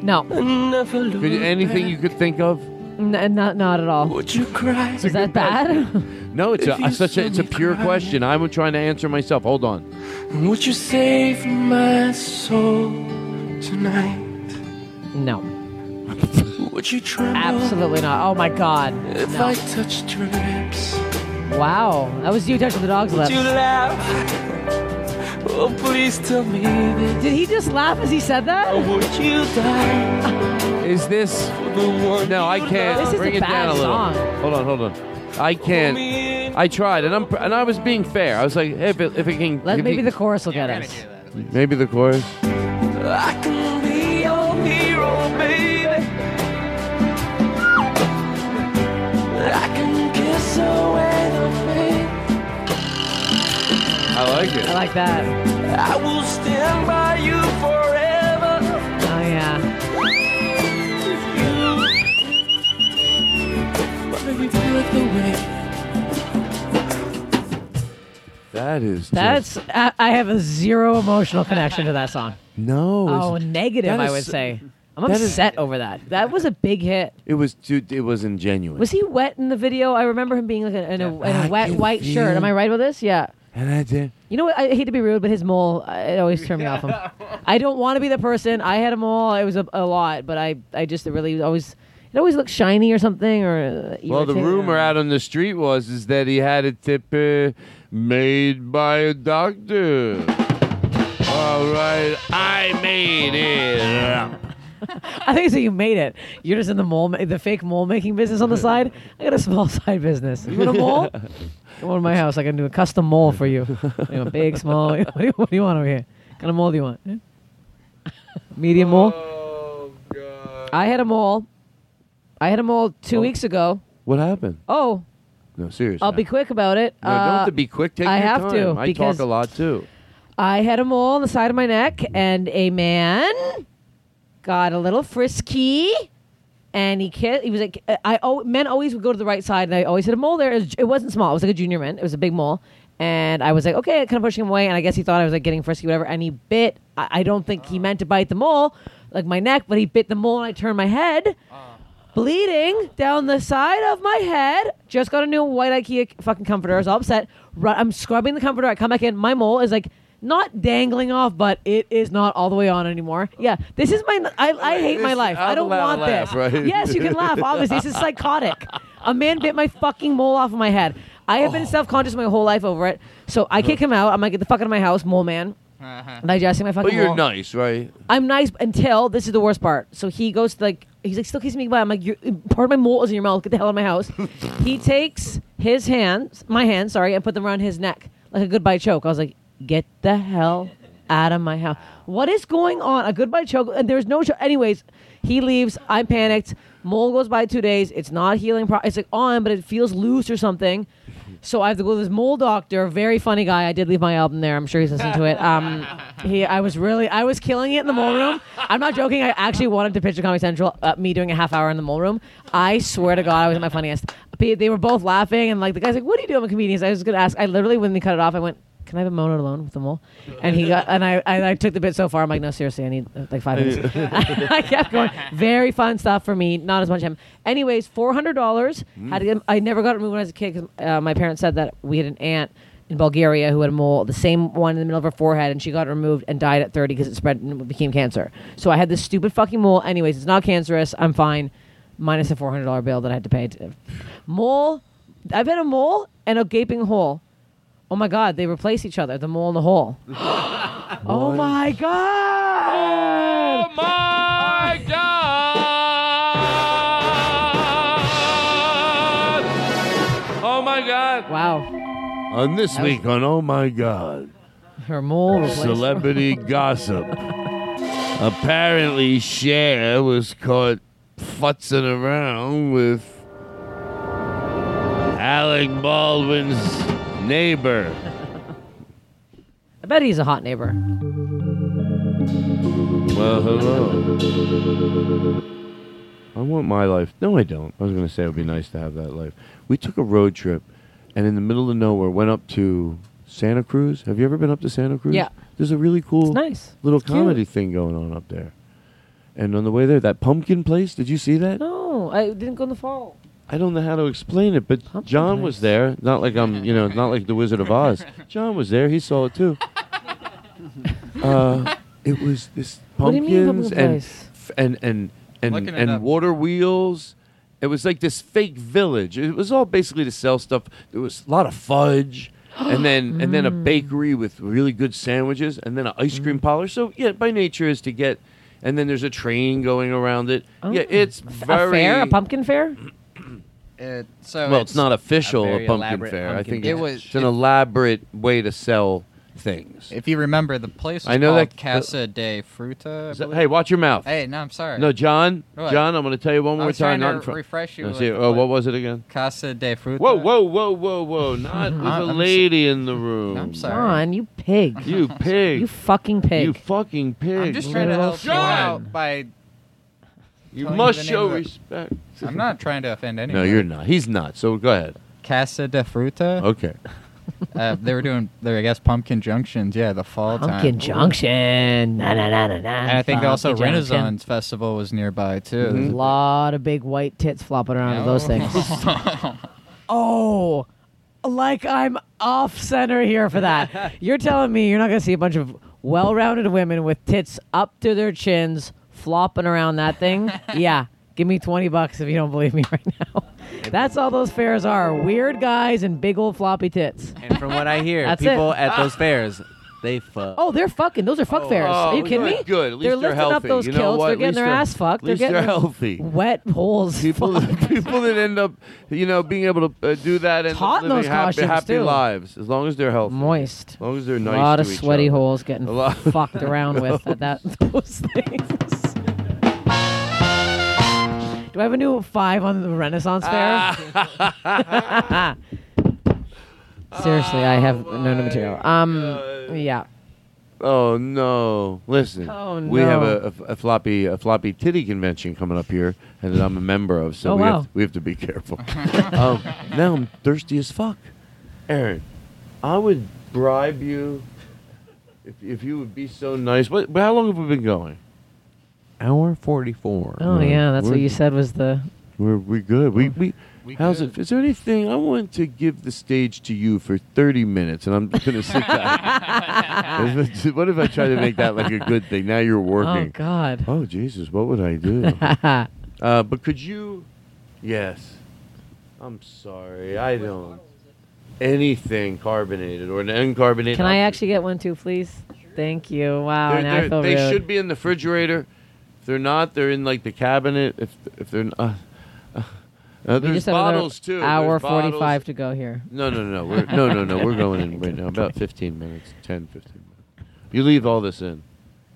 No, And never look Could anything back? you could think of? N- not not at all. Would you cry? Is that bad? No, it's If a, you such a, it's a me pure cry. question. I'm trying to answer myself. Hold on. Would you save my soul tonight? no, Would you tremble absolutely not. Oh my god. if No. I touched your lips? Wow, that was you touching the dog's Would lips. you laugh? Oh, please tell me this. Did he just laugh as he said that? Or would you die Is this? for the one No, I can't. This is Bring a it bad down a little. song. Hold on, hold on. I can't. I tried, and I'm and I was being fair. I was like, hey, if it, if it can, Let if maybe he- the chorus will get we're us. gonna do that at least. maybe the chorus. I like it. I like that. I will stand by you forever. Oh yeah. Baby, with the way. That is. just- That's I, I have a zero emotional connection to that song. no. Oh, it's- negative, that I is- would say. I'm that is- upset over that. That was a big hit. It was too. It was ingenuine. Was he wet in the video? I remember him being like a, in, a, in I a wet can white shirt. Am I right with this? Yeah. And I did. You know what? I hate to be rude, but his mole, uh, it always turned me off him. I don't want to be the person. I had a mole. It was a, a lot, but I, I just really always, it always looked shiny or something. Or uh, Well, the irritating. rumor out on the street was is that he had a tip uh, made by a doctor. All right, I made it. up. I think so. You made it. You're just in the mole, ma- the fake mole making business on the side. I got a small side business. You want a mole? Come over to my house. I can do a custom mole for you. you want big, small? What do you, what do you want over here? What kind of mole do you want? Eh? Medium mole. Oh God! I had a mole. I had a mole two Oh. weeks ago. What happened? Oh, No, seriously. I'll be quick about it. No, don't Uh, have to be quick. Take I your have time. to, I talk a lot too. I had a mole on the side of my neck, and a man got a little frisky, and he kissed. He was like, I oh, men always would go to the right side, and I always had a mole there. It, was, it wasn't small; it was like a junior man. It was a big mole, and I was like, okay, kind of pushing him away, and I guess he thought I was like getting frisky, whatever. And he bit. I, I don't think he oh. meant to bite the mole, like my neck, but he bit the mole, and I turned my head. Oh. Bleeding down the side of my head. Just got a new white IKEA fucking comforter. I was all upset. I'm scrubbing the comforter. I come back in. My mole is like not dangling off, but it is not all the way on anymore. Yeah, this is my. I, I hate my life. I don't want laugh, this. right? Yes, you can laugh. Obviously, this is psychotic. A man bit my fucking mole off of my head. I have been self conscious my whole life over it. So I kick him out. I'm like, get the fuck out of my house, mole man. Digesting my fucking But you're mole. nice, right? I'm nice until this is the worst part. So he goes to like he's like still kissing me goodbye. I'm like, you're, part of my mole is in your mouth. Get the hell out of my house. he takes his hands, my hands, sorry, and put them around his neck like a goodbye choke. I was like, get the hell out of my house. What is going on? A goodbye choke, and there's no. Cho- Anyways, he leaves. I'm panicked. Mole goes by two days. It's not healing. Pro- it's like on, but it feels loose or something. So I have to go to this mole doctor. Very funny guy. I did leave my album there. I'm sure he's listening to it. Um, he, I was really, I was killing it in the mole room. I'm not joking. I actually wanted to pitch to Comedy Central. Uh, me doing a half hour in the mole room. I swear to God, I was at my funniest. They were both laughing, and like the guy's like, "What are you doing, I'm a comedian?" I was gonna ask. I literally, when they cut it off, I went. Can I have a moment alone with the mole? And he got, and I, I, I took the bit so far. I'm like, no, seriously, I need uh, like five minutes. I kept going. Very fun stuff for me. Not as much him. Anyways, four hundred dollars. Had to get, I never got it removed when I was a kid because uh, my parents said that we had an aunt in Bulgaria who had a mole, the same one in the middle of her forehead, and she got it removed and died at 30 because it spread and it became cancer. So I had this stupid fucking mole. Anyways, it's not cancerous. I'm fine. Minus a $400 bill that I had to pay. To, mole. I've had a mole and a gaping hole. Oh my God, they replace each other. The mole and the hole. oh my God! Oh my God! Oh my God! Wow. On this was- week on Oh My God, Her mole replaced celebrity gossip. Apparently, Cher was caught futzing around with Alec Baldwin's neighbor. I bet he's a hot neighbor. Well, hello. I want my life. No, I don't. I was going to say it would be nice to have that life. We took a road trip, and in the middle of nowhere, went up to Santa Cruz. Have you ever been up to Santa Cruz? Yeah. There's a really cool nice. little cute. comedy thing going on up there. And on the way there, that pumpkin place, did you see that? No, I didn't go in the fall. I don't know how to explain it, but John was there. Not like I'm, you know, not like the Wizard of Oz. John was there. He saw it too. Uh, it was this What do you mean, pumpkins pumpkin and, place? f- and and and Looking it and up. water wheels. It was like this fake village. It was all basically to sell stuff. There was a lot of fudge, and then and then a Mm. bakery with really good sandwiches, and then an ice cream parlor. So yeah, by nature is to get. And then there's a train going around it. Yeah, it's A very fair, a pumpkin fair. It, so well, it's, not official a a, pumpkin elaborate fair. I think It was- it's an elaborate way to sell things. If you remember, the place was I know called that- uh, Casa de Fruta. That- hey, watch your mouth. Hey, no, I'm sorry. No, John. What? John, I'm going to tell you one I more was time. trying not to in front- refresh you No, see, oh, what was it again? Casa de Fruta. Whoa, whoa, whoa, whoa, whoa! Not there's a I'm- I'm lady in the room. I'm sorry. John, you pig. You pig. You fucking pig. You fucking pig. I'm just trying to Little help you John! out by. You must show respect. I'm not trying to offend anyone. No, you're not. He's not. So go ahead. Casa de Fruta. Okay. Uh, they were doing, their, I guess, pumpkin junctions. Yeah, the fall Pumpkin time. Junction. Na, na, na, na, na. And I think also Junction. Renaissance Festival was nearby too. There's a lot of big white tits flopping around in those things. oh, like I'm off center here for that. You're telling me you're not going to see a bunch of well rounded women with tits up to their chins flopping around that thing? yeah. Give me 20 bucks if you don't believe me right now. That's all those fairs are weird guys and big old floppy tits. And from what I hear, That's people it. at those fairs, they fuck. Oh, they're fucking. Those are fuck fairs. Are you Oh, kidding good, me? Good. At least they're they're, lifting healthy. up those you know kilts. what? They're At getting least their they're- ass fucked. At they're they're getting healthy. wet holes. People, fucked. people that end up, you know, being able to uh, do that and hot in living those happy, costumes, happy too. lives, as long as they're healthy, Moist. as long as they're nice. A lot to of each sweaty other. holes getting A lot- fucked around with at that those things. Do I have a new five on the Renaissance Fair? Seriously, I have no new material. Um, yeah. Oh no! Listen, Oh, we have no. a, a, a floppy a floppy titty convention coming up here, and that I'm a member of. So Oh, we wow. have to, we have to be careful. um, now I'm thirsty as fuck, Aaron. I would bribe you if if you would be so nice. What? How long have we been going? Hour 44. Oh yeah, that's what we're- you said was the. We're we good. We we. We How's good. it? Is there anything I want to give the stage to you for 30 minutes, and I'm gonna sit back. what if I try to make that like a good thing? Now you're working. Oh. God. Oh Jesus, what would I do? uh, but could you? Yes. I'm sorry, I don't. Anything carbonated or an uncarbonated. Can I I'll- actually get one too, please? Thank you. Wow. They're- now they're- feel they rude. should be in the refrigerator. If they're not, they're in like the cabinet. If if they're not. Uh, uh, there's just have another bottles too. Hour There's bottles. forty-five to go here. No, no, no. We're, no, no, no. We're going in right now. About 15 minutes. 10, 15 minutes. You leave all this in.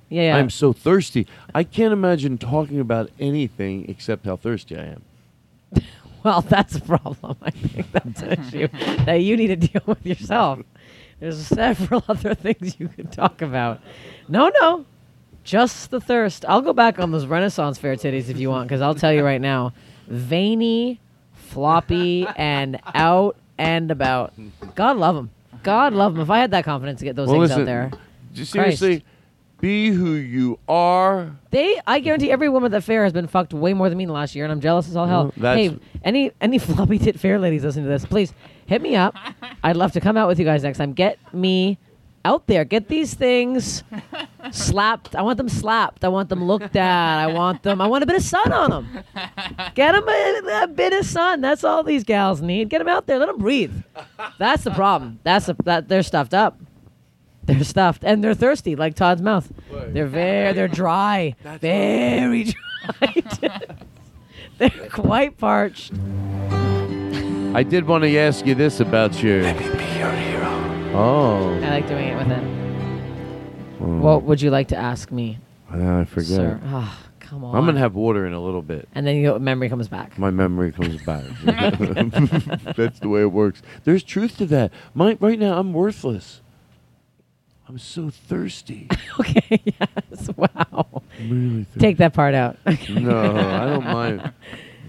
Yeah. yeah. I'm so thirsty. I can't imagine talking about anything except how thirsty I am. Well, that's a problem. I think that's an issue that you need to deal with yourself. There's several other things you could talk about. No, no, just the thirst. I'll go back on those Renaissance fair titties if you want, because I'll tell you right now, veiny, floppy, and out and about. God love them. God love them. If I had that confidence to get those well, things listen. out there, Just seriously, be who you are. They, I guarantee every woman at the fair has been fucked way more than me in the last year, and I'm jealous as all hell. That's- hey, any any floppy tit fair ladies listening to this, please hit me up. I'd love to come out with you guys next time. Get me out there. Get these things slapped. I want them slapped. I want them looked at. I want them. I want a bit of sun on them. Get them a, a bit of sun. That's all these gals need. Get them out there. Let them breathe. That's the problem. That's the, that they're stuffed up. They're stuffed and they're thirsty, like Todd's mouth. They're very, they're dry, very dry. they're quite parched. I did want to ask you this about your Oh. I like doing it with him. Oh. What would you like to ask me? Ah, I forget. Sir? Ah, come on. I'm gonna have water in a little bit. And then your memory comes back. My memory comes back. That's the way it works. There's truth to that. My, right now, I'm worthless. I'm so thirsty. okay. Yes. Wow. Really thirsty. Take that part out. No, I don't mind.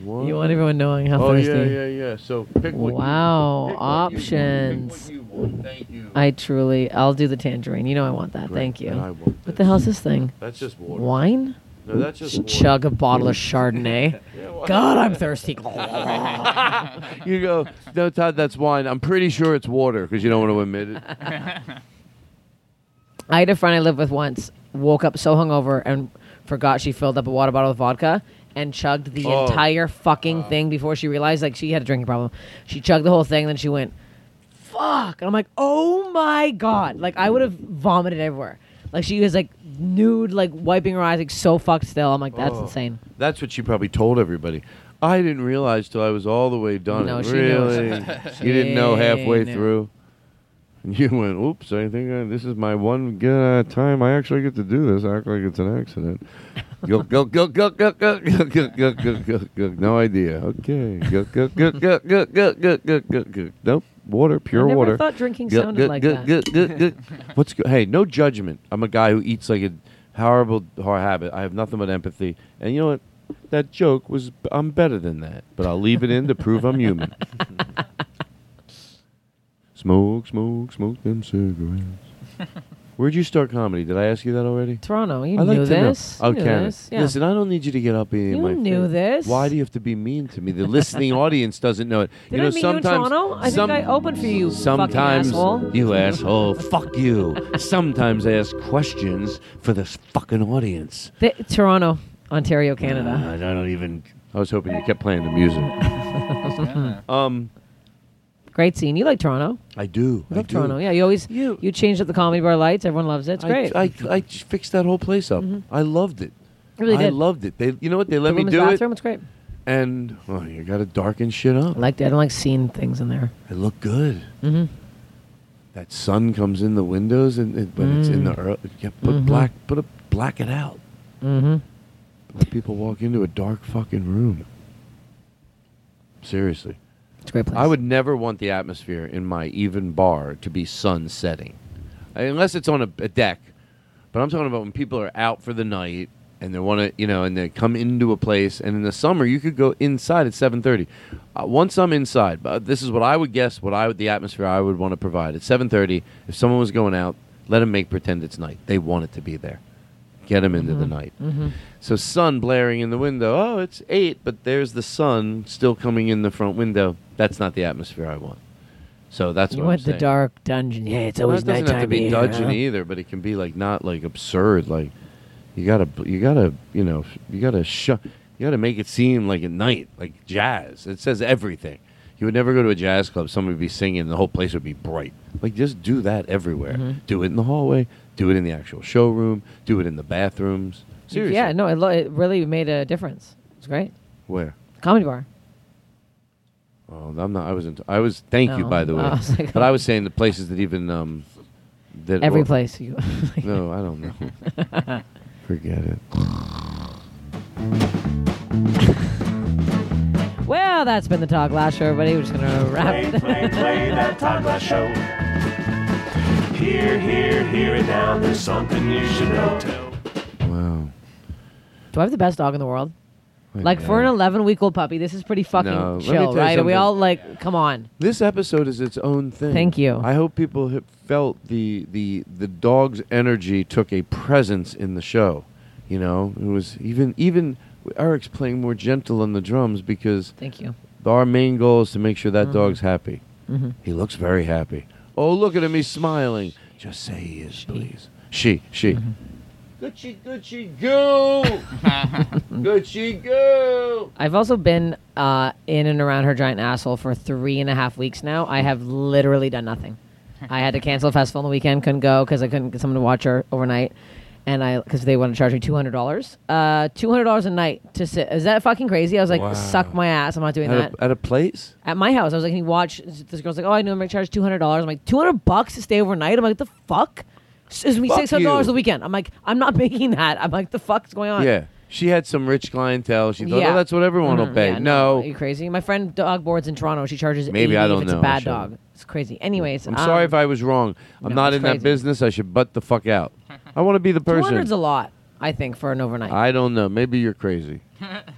What? You want everyone knowing how oh, thirsty. yeah, yeah, yeah. So pick what Wow, you pick options. what you want. Thank you. I truly, I'll do the tangerine. You know I want that. Great, Thank you. I want what the hell's this thing? That's just water. Wine? No, that's just water. chug a bottle of Chardonnay. God, I'm thirsty. you go, no, Todd, that's wine. I'm pretty sure it's water because you don't want to admit it. I had a friend I lived with once. Woke up so hungover and forgot she filled up a water bottle with vodka and chugged the Oh. entire fucking thing before she realized like she had a drinking problem. She chugged the whole thing, and then she went, "Fuck!" And I'm like, "Oh my god!" Like I would have vomited everywhere. Like she was like nude, like wiping her eyes, like so fucked still. I'm like, "That's Oh. insane." That's what she probably told everybody. I didn't realize till I was all the way done. No, she knew. really? you didn't know halfway knew. through. And you went, "Oops! I think uh, this is my one uh, time I actually get to do this. Act like it's an accident." go go go go go go go go go go go go. No idea. Okay. Go go go go go go go go go go. Nope. Water, pure never water. thought drinking Go, sounded go, like go, that. go, go, go. What's go- hey? No judgment. I'm a guy who eats like a horrible hor- habit. I have nothing but empathy. And you know what? That joke was. I'm better than that. But I'll leave it in to prove I'm human. Smoke, smoke, smoke them cigarettes. Where'd you start comedy? Did I ask you that already? Toronto, you I like knew to know. this. Oh, You knew this. Yeah. Listen, I don't need you to get up in You my knew face. this. Why do you have to be mean to me? The listening audience doesn't know it. Did you know, I meet you in sometimes, Toronto? I some- think I opened for you. you Sometimes fucking asshole. you asshole, fuck you. Sometimes I ask questions for this fucking audience. The- Toronto, Ontario, Canada. Uh, I don't even. I was hoping you kept playing the music. um, Great scene. You like Toronto? I do. I I love do. Toronto. Yeah, you always you, you changed up the comedy bar lights. Everyone loves it. It's I- great. I, I, fixed that whole place up. I loved it. Really did. I loved it. They, you know what? They let the me women's do bathroom. it, It's great. and oh, you got to darken shit up. I like that. I don't like seeing things in there. It looked good. Mm-hmm. That sun comes in the windows, and it, when it's in the Mm. early, yeah, put Mhm. black, put a black it out. Mm-hmm. Let people walk into a dark fucking room. Seriously. It's a great place. I would never want the atmosphere in my even bar to be sun setting, unless it's on a, a deck. But I'm talking about when people are out for the night and they want to, you know, and they come into a place. And in the summer, you could go inside at 7:30. Uh, once I'm inside, but this is what I would guess. What I would the atmosphere I would want to provide at 7:30. If someone was going out, let them make pretend it's night. They want it to be there. Get them into the night. Mm-hmm. So sun blaring in the window. Oh, it's eight, but there's the sun still coming in the front window. That's not the atmosphere I want. So that's You what want I'm the saying. dark dungeon. Yeah, it's Well, always it doesn't nighttime have to be here, dungeon huh? either, but it can be like not like absurd. Like you gotta, you gotta, you know, you gotta sh- you gotta make it seem like at night, like jazz. It says everything. You would never go to a jazz club. Somebody would be singing, and the whole place would be bright. Like just do that everywhere. Mhm. Do it in the hallway. Do it in the actual showroom. Do it in the bathrooms. Seriously. Yeah, no, it, lo- it really made a difference. It's great. Where? Comedy bar. Oh, I'm not. I wasn't. I was. Thank you, Oh, by the way. I was like, but I was saying the places that even um, that Every well, place you. no, I don't know. Forget it. Well, that's been the talk last show, everybody. We're just gonna wrap. Play, play, play that Todd Glass show. Here, here, hear it now. There's something you should know. Wow. Do I have the best dog in the world? Like for an 11 week old puppy, this is pretty fucking No, let me chill, you right? Are we something. all like, come on? This episode is its own thing. Thank you. I hope people have felt the the the dog's energy took a presence in the show. You know, it was even even Eric's playing more gentle on the drums because Thank you. our main goal is to make sure that Mhm. dog's happy. Mhm. He looks very happy. Oh, look at him, he's smiling. Just say he is, please. She, she. Gucci, Gucci, go! Gucci, go! I've also been uh, in and around her giant asshole for three and a half weeks now. I have literally done nothing. I had to cancel a festival on the weekend, couldn't go because I couldn't get someone to watch her overnight. and I because they want to charge me two hundred dollars, uh, two hundred dollars a night to sit. Is that fucking crazy? I was like, Wow. suck my ass. I'm not doing At that. a, at a place? At my house, I was like, "Can you watch?" This girl's like, "Oh, I know I'm gonna charge two hundred dollars." I'm like, two hundred bucks to stay overnight." I'm like, "The fuck?" It's me six hundred dollars a weekend. I'm like, I'm not making that. I'm like, the fuck's going on? Yeah. She had some rich clientele. She thought, Yeah. oh, that's what everyone will Mhm, pay. yeah, no. Are you crazy? My friend dog boards in Toronto. She charges Maybe 80 I don't if it's know. a bad shouldn't. dog. It's crazy. Anyways, I'm sorry um, if I was wrong. I'm no, not it's in crazy. that business. I should butt the fuck out. I want to be the person. 200's a lot, I think, for an overnight. I don't know. Maybe you're crazy.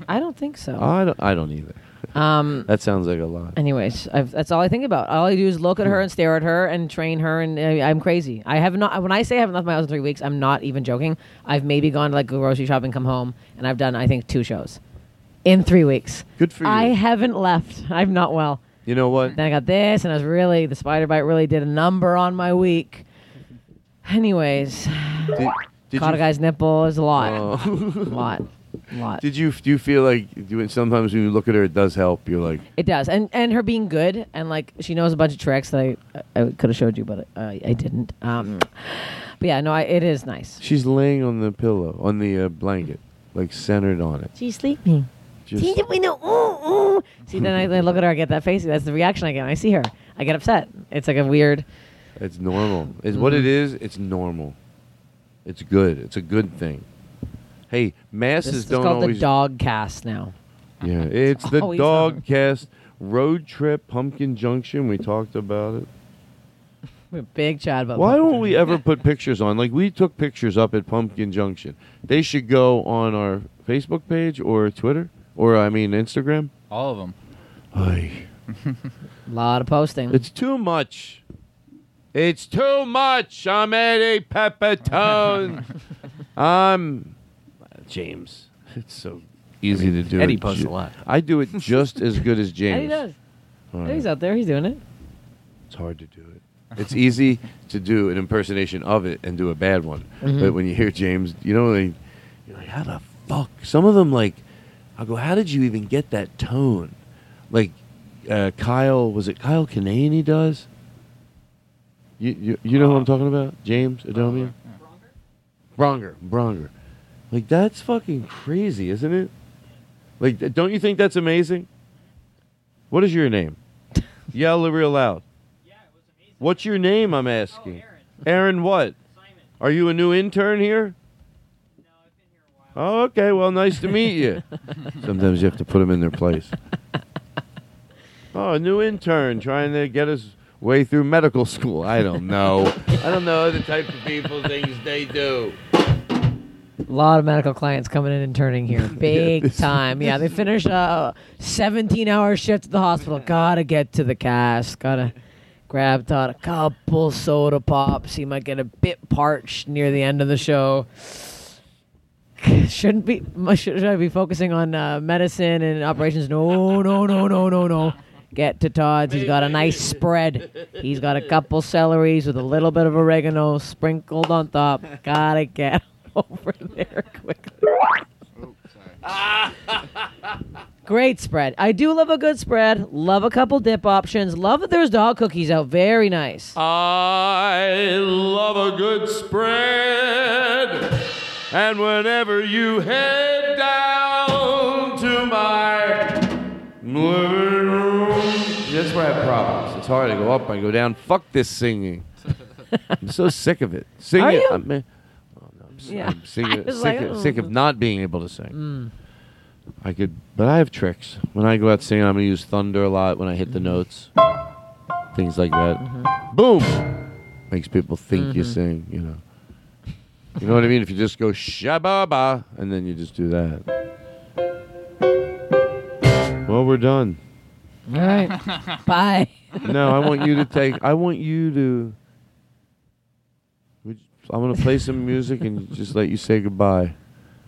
I don't think so. I don't. I don't either. Um. That sounds like a lot. Anyways, I've, that's all I think about. All I do is look at her and stare at her and train her, and uh, I'm crazy. I have not. When I say I haven't left my house in three weeks, I'm not even joking. I've maybe gone to like grocery shopping, come home, and I've done I think two shows in three weeks. Good for you. I haven't left. I'm not well. You know what? Then I got this, and I was really the spider bite really did a number on my week. Anyways, Did, did caught you, a guy's nipple is a lot, Oh. a lot, a lot. Did you do you feel like doing sometimes when you look at her, it does help? You're like, It does, and and her being good, and like she knows a bunch of tricks that I I could have showed you, but I, I didn't. Um, but yeah, no, I, it is nice. she's laying on the pillow, on the uh, blanket, like centered on it. She's sleeping. Just See, we know. Ooh, ooh. See, then I, I look at her, I get that face. That's the reaction I get. when I see her. I get upset. It's like a weird. it's normal. It's what it Mm-hmm. is. It's normal. It's good. It's a good thing. Hey, masses This is don't called always. the dog cast now. Yeah, it's the always dog on. cast road trip Pumpkin Junction. We talked about it. We're big chat about. Why pumpkin. don't we ever put pictures on? Like we took pictures up at Pumpkin Junction. They should go on our Facebook page or Twitter or I mean Instagram. All of them. Ay, A lot of posting. it's too much. It's too much. I'm Eddie Pepitone. I'm James. It's so easy to do. Eddie it. posts a lot. I do it just as good as James. And he does. All right. He's out there. He's doing it. It's hard to do it. It's easy to do an impersonation of it and do a bad one. Mhm. But when you hear James, you know, like, you're like, how the fuck? Some of them, like, I go, how did you even get that tone? Like, uh, Kyle, was it Kyle Kinane he does? You, you, you know who I'm talking about? James Adomian? Bronger. Bronger. Bronger. Like, that's fucking crazy, isn't it? Like, don't you think that's amazing? What is your name? Yell it real loud. What's your name? I'm oh, asking. Aaron, Aaron. what? Simon. Are you a new intern here? No, I've been here a while. Oh, okay. Well, nice to meet you. Sometimes you have to put them in their place. Oh, a new intern trying to get his way through medical school. I don't know. I don't know the type of people things they do. A lot of medical clients coming in and turning here, big this- time. Yeah, they finish a 17-hour shift at the hospital. Gotta get to the cast. Gotta grab Todd a couple soda pops. He might get a bit parched near the end of the show. Shouldn't be. Should, should I be focusing on uh, medicine and operations? No, no, no, no, no, no. Get to Todd's. He's got a nice spread. He's got a couple celeries with a little bit of oregano sprinkled on top. Gotta get over there quickly. Great spread. I do love a good spread. Love a couple dip options. Love that there's dog cookies out. Very nice. I love a good spread. And whenever you head down to my living room. That's where I have problems. It's hard to go up and go down. Fuck this singing. I'm so sick of it. Sing Are it. you? I'm, eh, no, I'm, s- Yeah. I'm singing, I was sick, like, of, sick of mm. not being able to sing. I could, but I have tricks. When I go out singing, I'm gonna use thunder a lot when I hit the notes, things like that. Boom, makes people think you Mhm. sing. You know, you know what I mean. If you just go shababa and then you just do that. Well, we're done. All right. Bye. No, I want you to take. I want you to. I'm gonna play some music and just let you say goodbye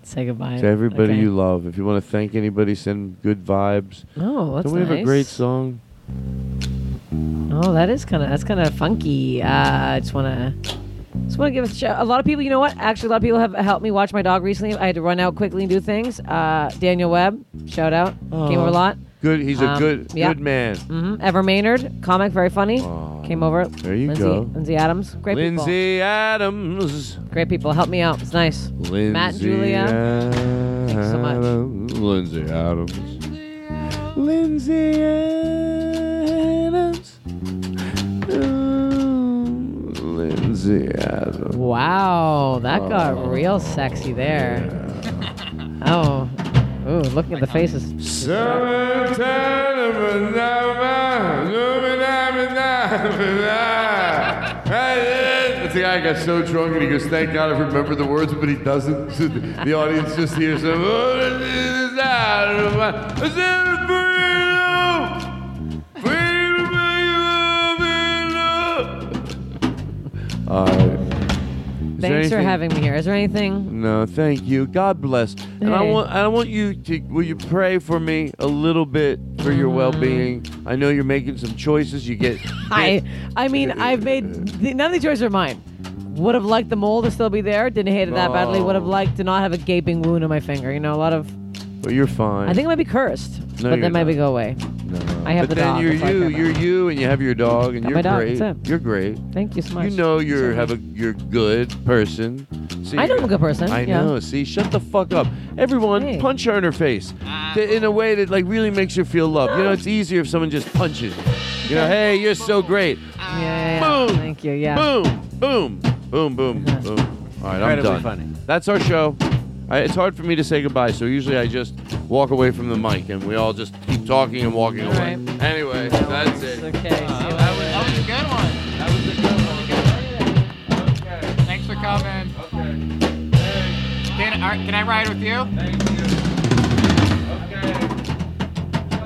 Say goodbye to everybody Okay. you love. If you want to thank anybody, send good vibes. Oh, that's Don't we have a great song? Oh, that is kind of that's kind of funky. Uh, I just want to just want to give a shout. A lot of people, you know what? Actually, a lot of people have helped me watch my dog recently. I had to run out quickly and do things. Uh, Daniel Webb, shout out, came over a lot. Good. He's a Um, good, yeah. good man. hmm Ever Maynard, comic, very funny. came over. There you Lindsay, go. Lindsay Adams. Great people. Lindsay Adams. people. Great people. Help me out. It's nice. Lindsay Matt and Julia. Thank you so much. Lindsay Adams. Lindsay Adams. Lindsay Adams. Wow, that got real sexy there. Oh, ooh, looking at the faces. The guy got so drunk and he goes, "Thank God I remember the words," but he doesn't. So the, audience just hears him. All right. Thanks for anything- having me here. Is there anything? No, thank you. God bless. And I Hey. want I want you to will you pray for me a little bit for your mm. well-being? I know you're making some choices. You get I, I mean, I've made the, none of these choices are mine. Would have liked the mole to still be there. Didn't hate it that badly. Would have liked to not have a gaping wound on my finger. You know, a lot of. But you're fine. I think it might be cursed, No, but you're then maybe not. go away. No. I have but the then dog, you're that's all I you. care about. You're you, and you have your dog, and Got you're my dog, great. that's it. You're great. Thank you so much. You know you're have a you're good person. See, I know I'm a good person, I yeah. know. See, shut the fuck up, everyone. Hey. Punch her in her face to- in a way that like really makes her feel loved. You know, it's easier if someone just punches. you. You know, hey, you're so great. Yeah, yeah, yeah. Boom. Thank you. Yeah. Boom, boom, boom, boom, boom. All right, I'm Incredibly done. funny. That's our show. I, it's hard for me to say goodbye, so usually I just walk away from the mic and we all just keep talking and walking All away. right. Anyway, that's it. Okay. see you later. That was a good one. That was a good one. Okay. Thanks for coming. Okay. Can, are, can I ride with you? thank you. Okay.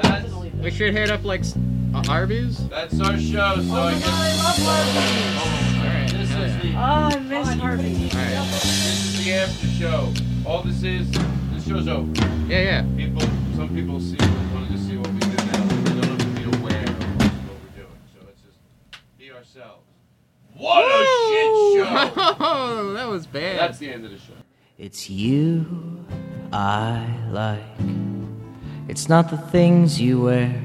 That's, We should hit up like s- uh, Arby's. that's our show, so I guess. All right. This is the Oh, I missed Harvey. Alright. This is the after show. All this is this show's over. Yeah, yeah. People, some people see wanted to see what we do now. They don't have to be aware of what we're doing, so it's just be ourselves. What a shit show! Oh, that was bad. That's the end of the show. It's you I like. It's not the things you wear,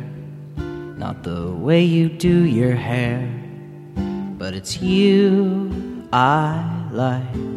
not the way you do your hair, but it's you I like.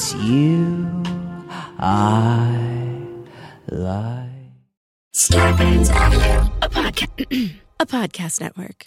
It's you I like. Starburns Audio, a, podca- a podcast network.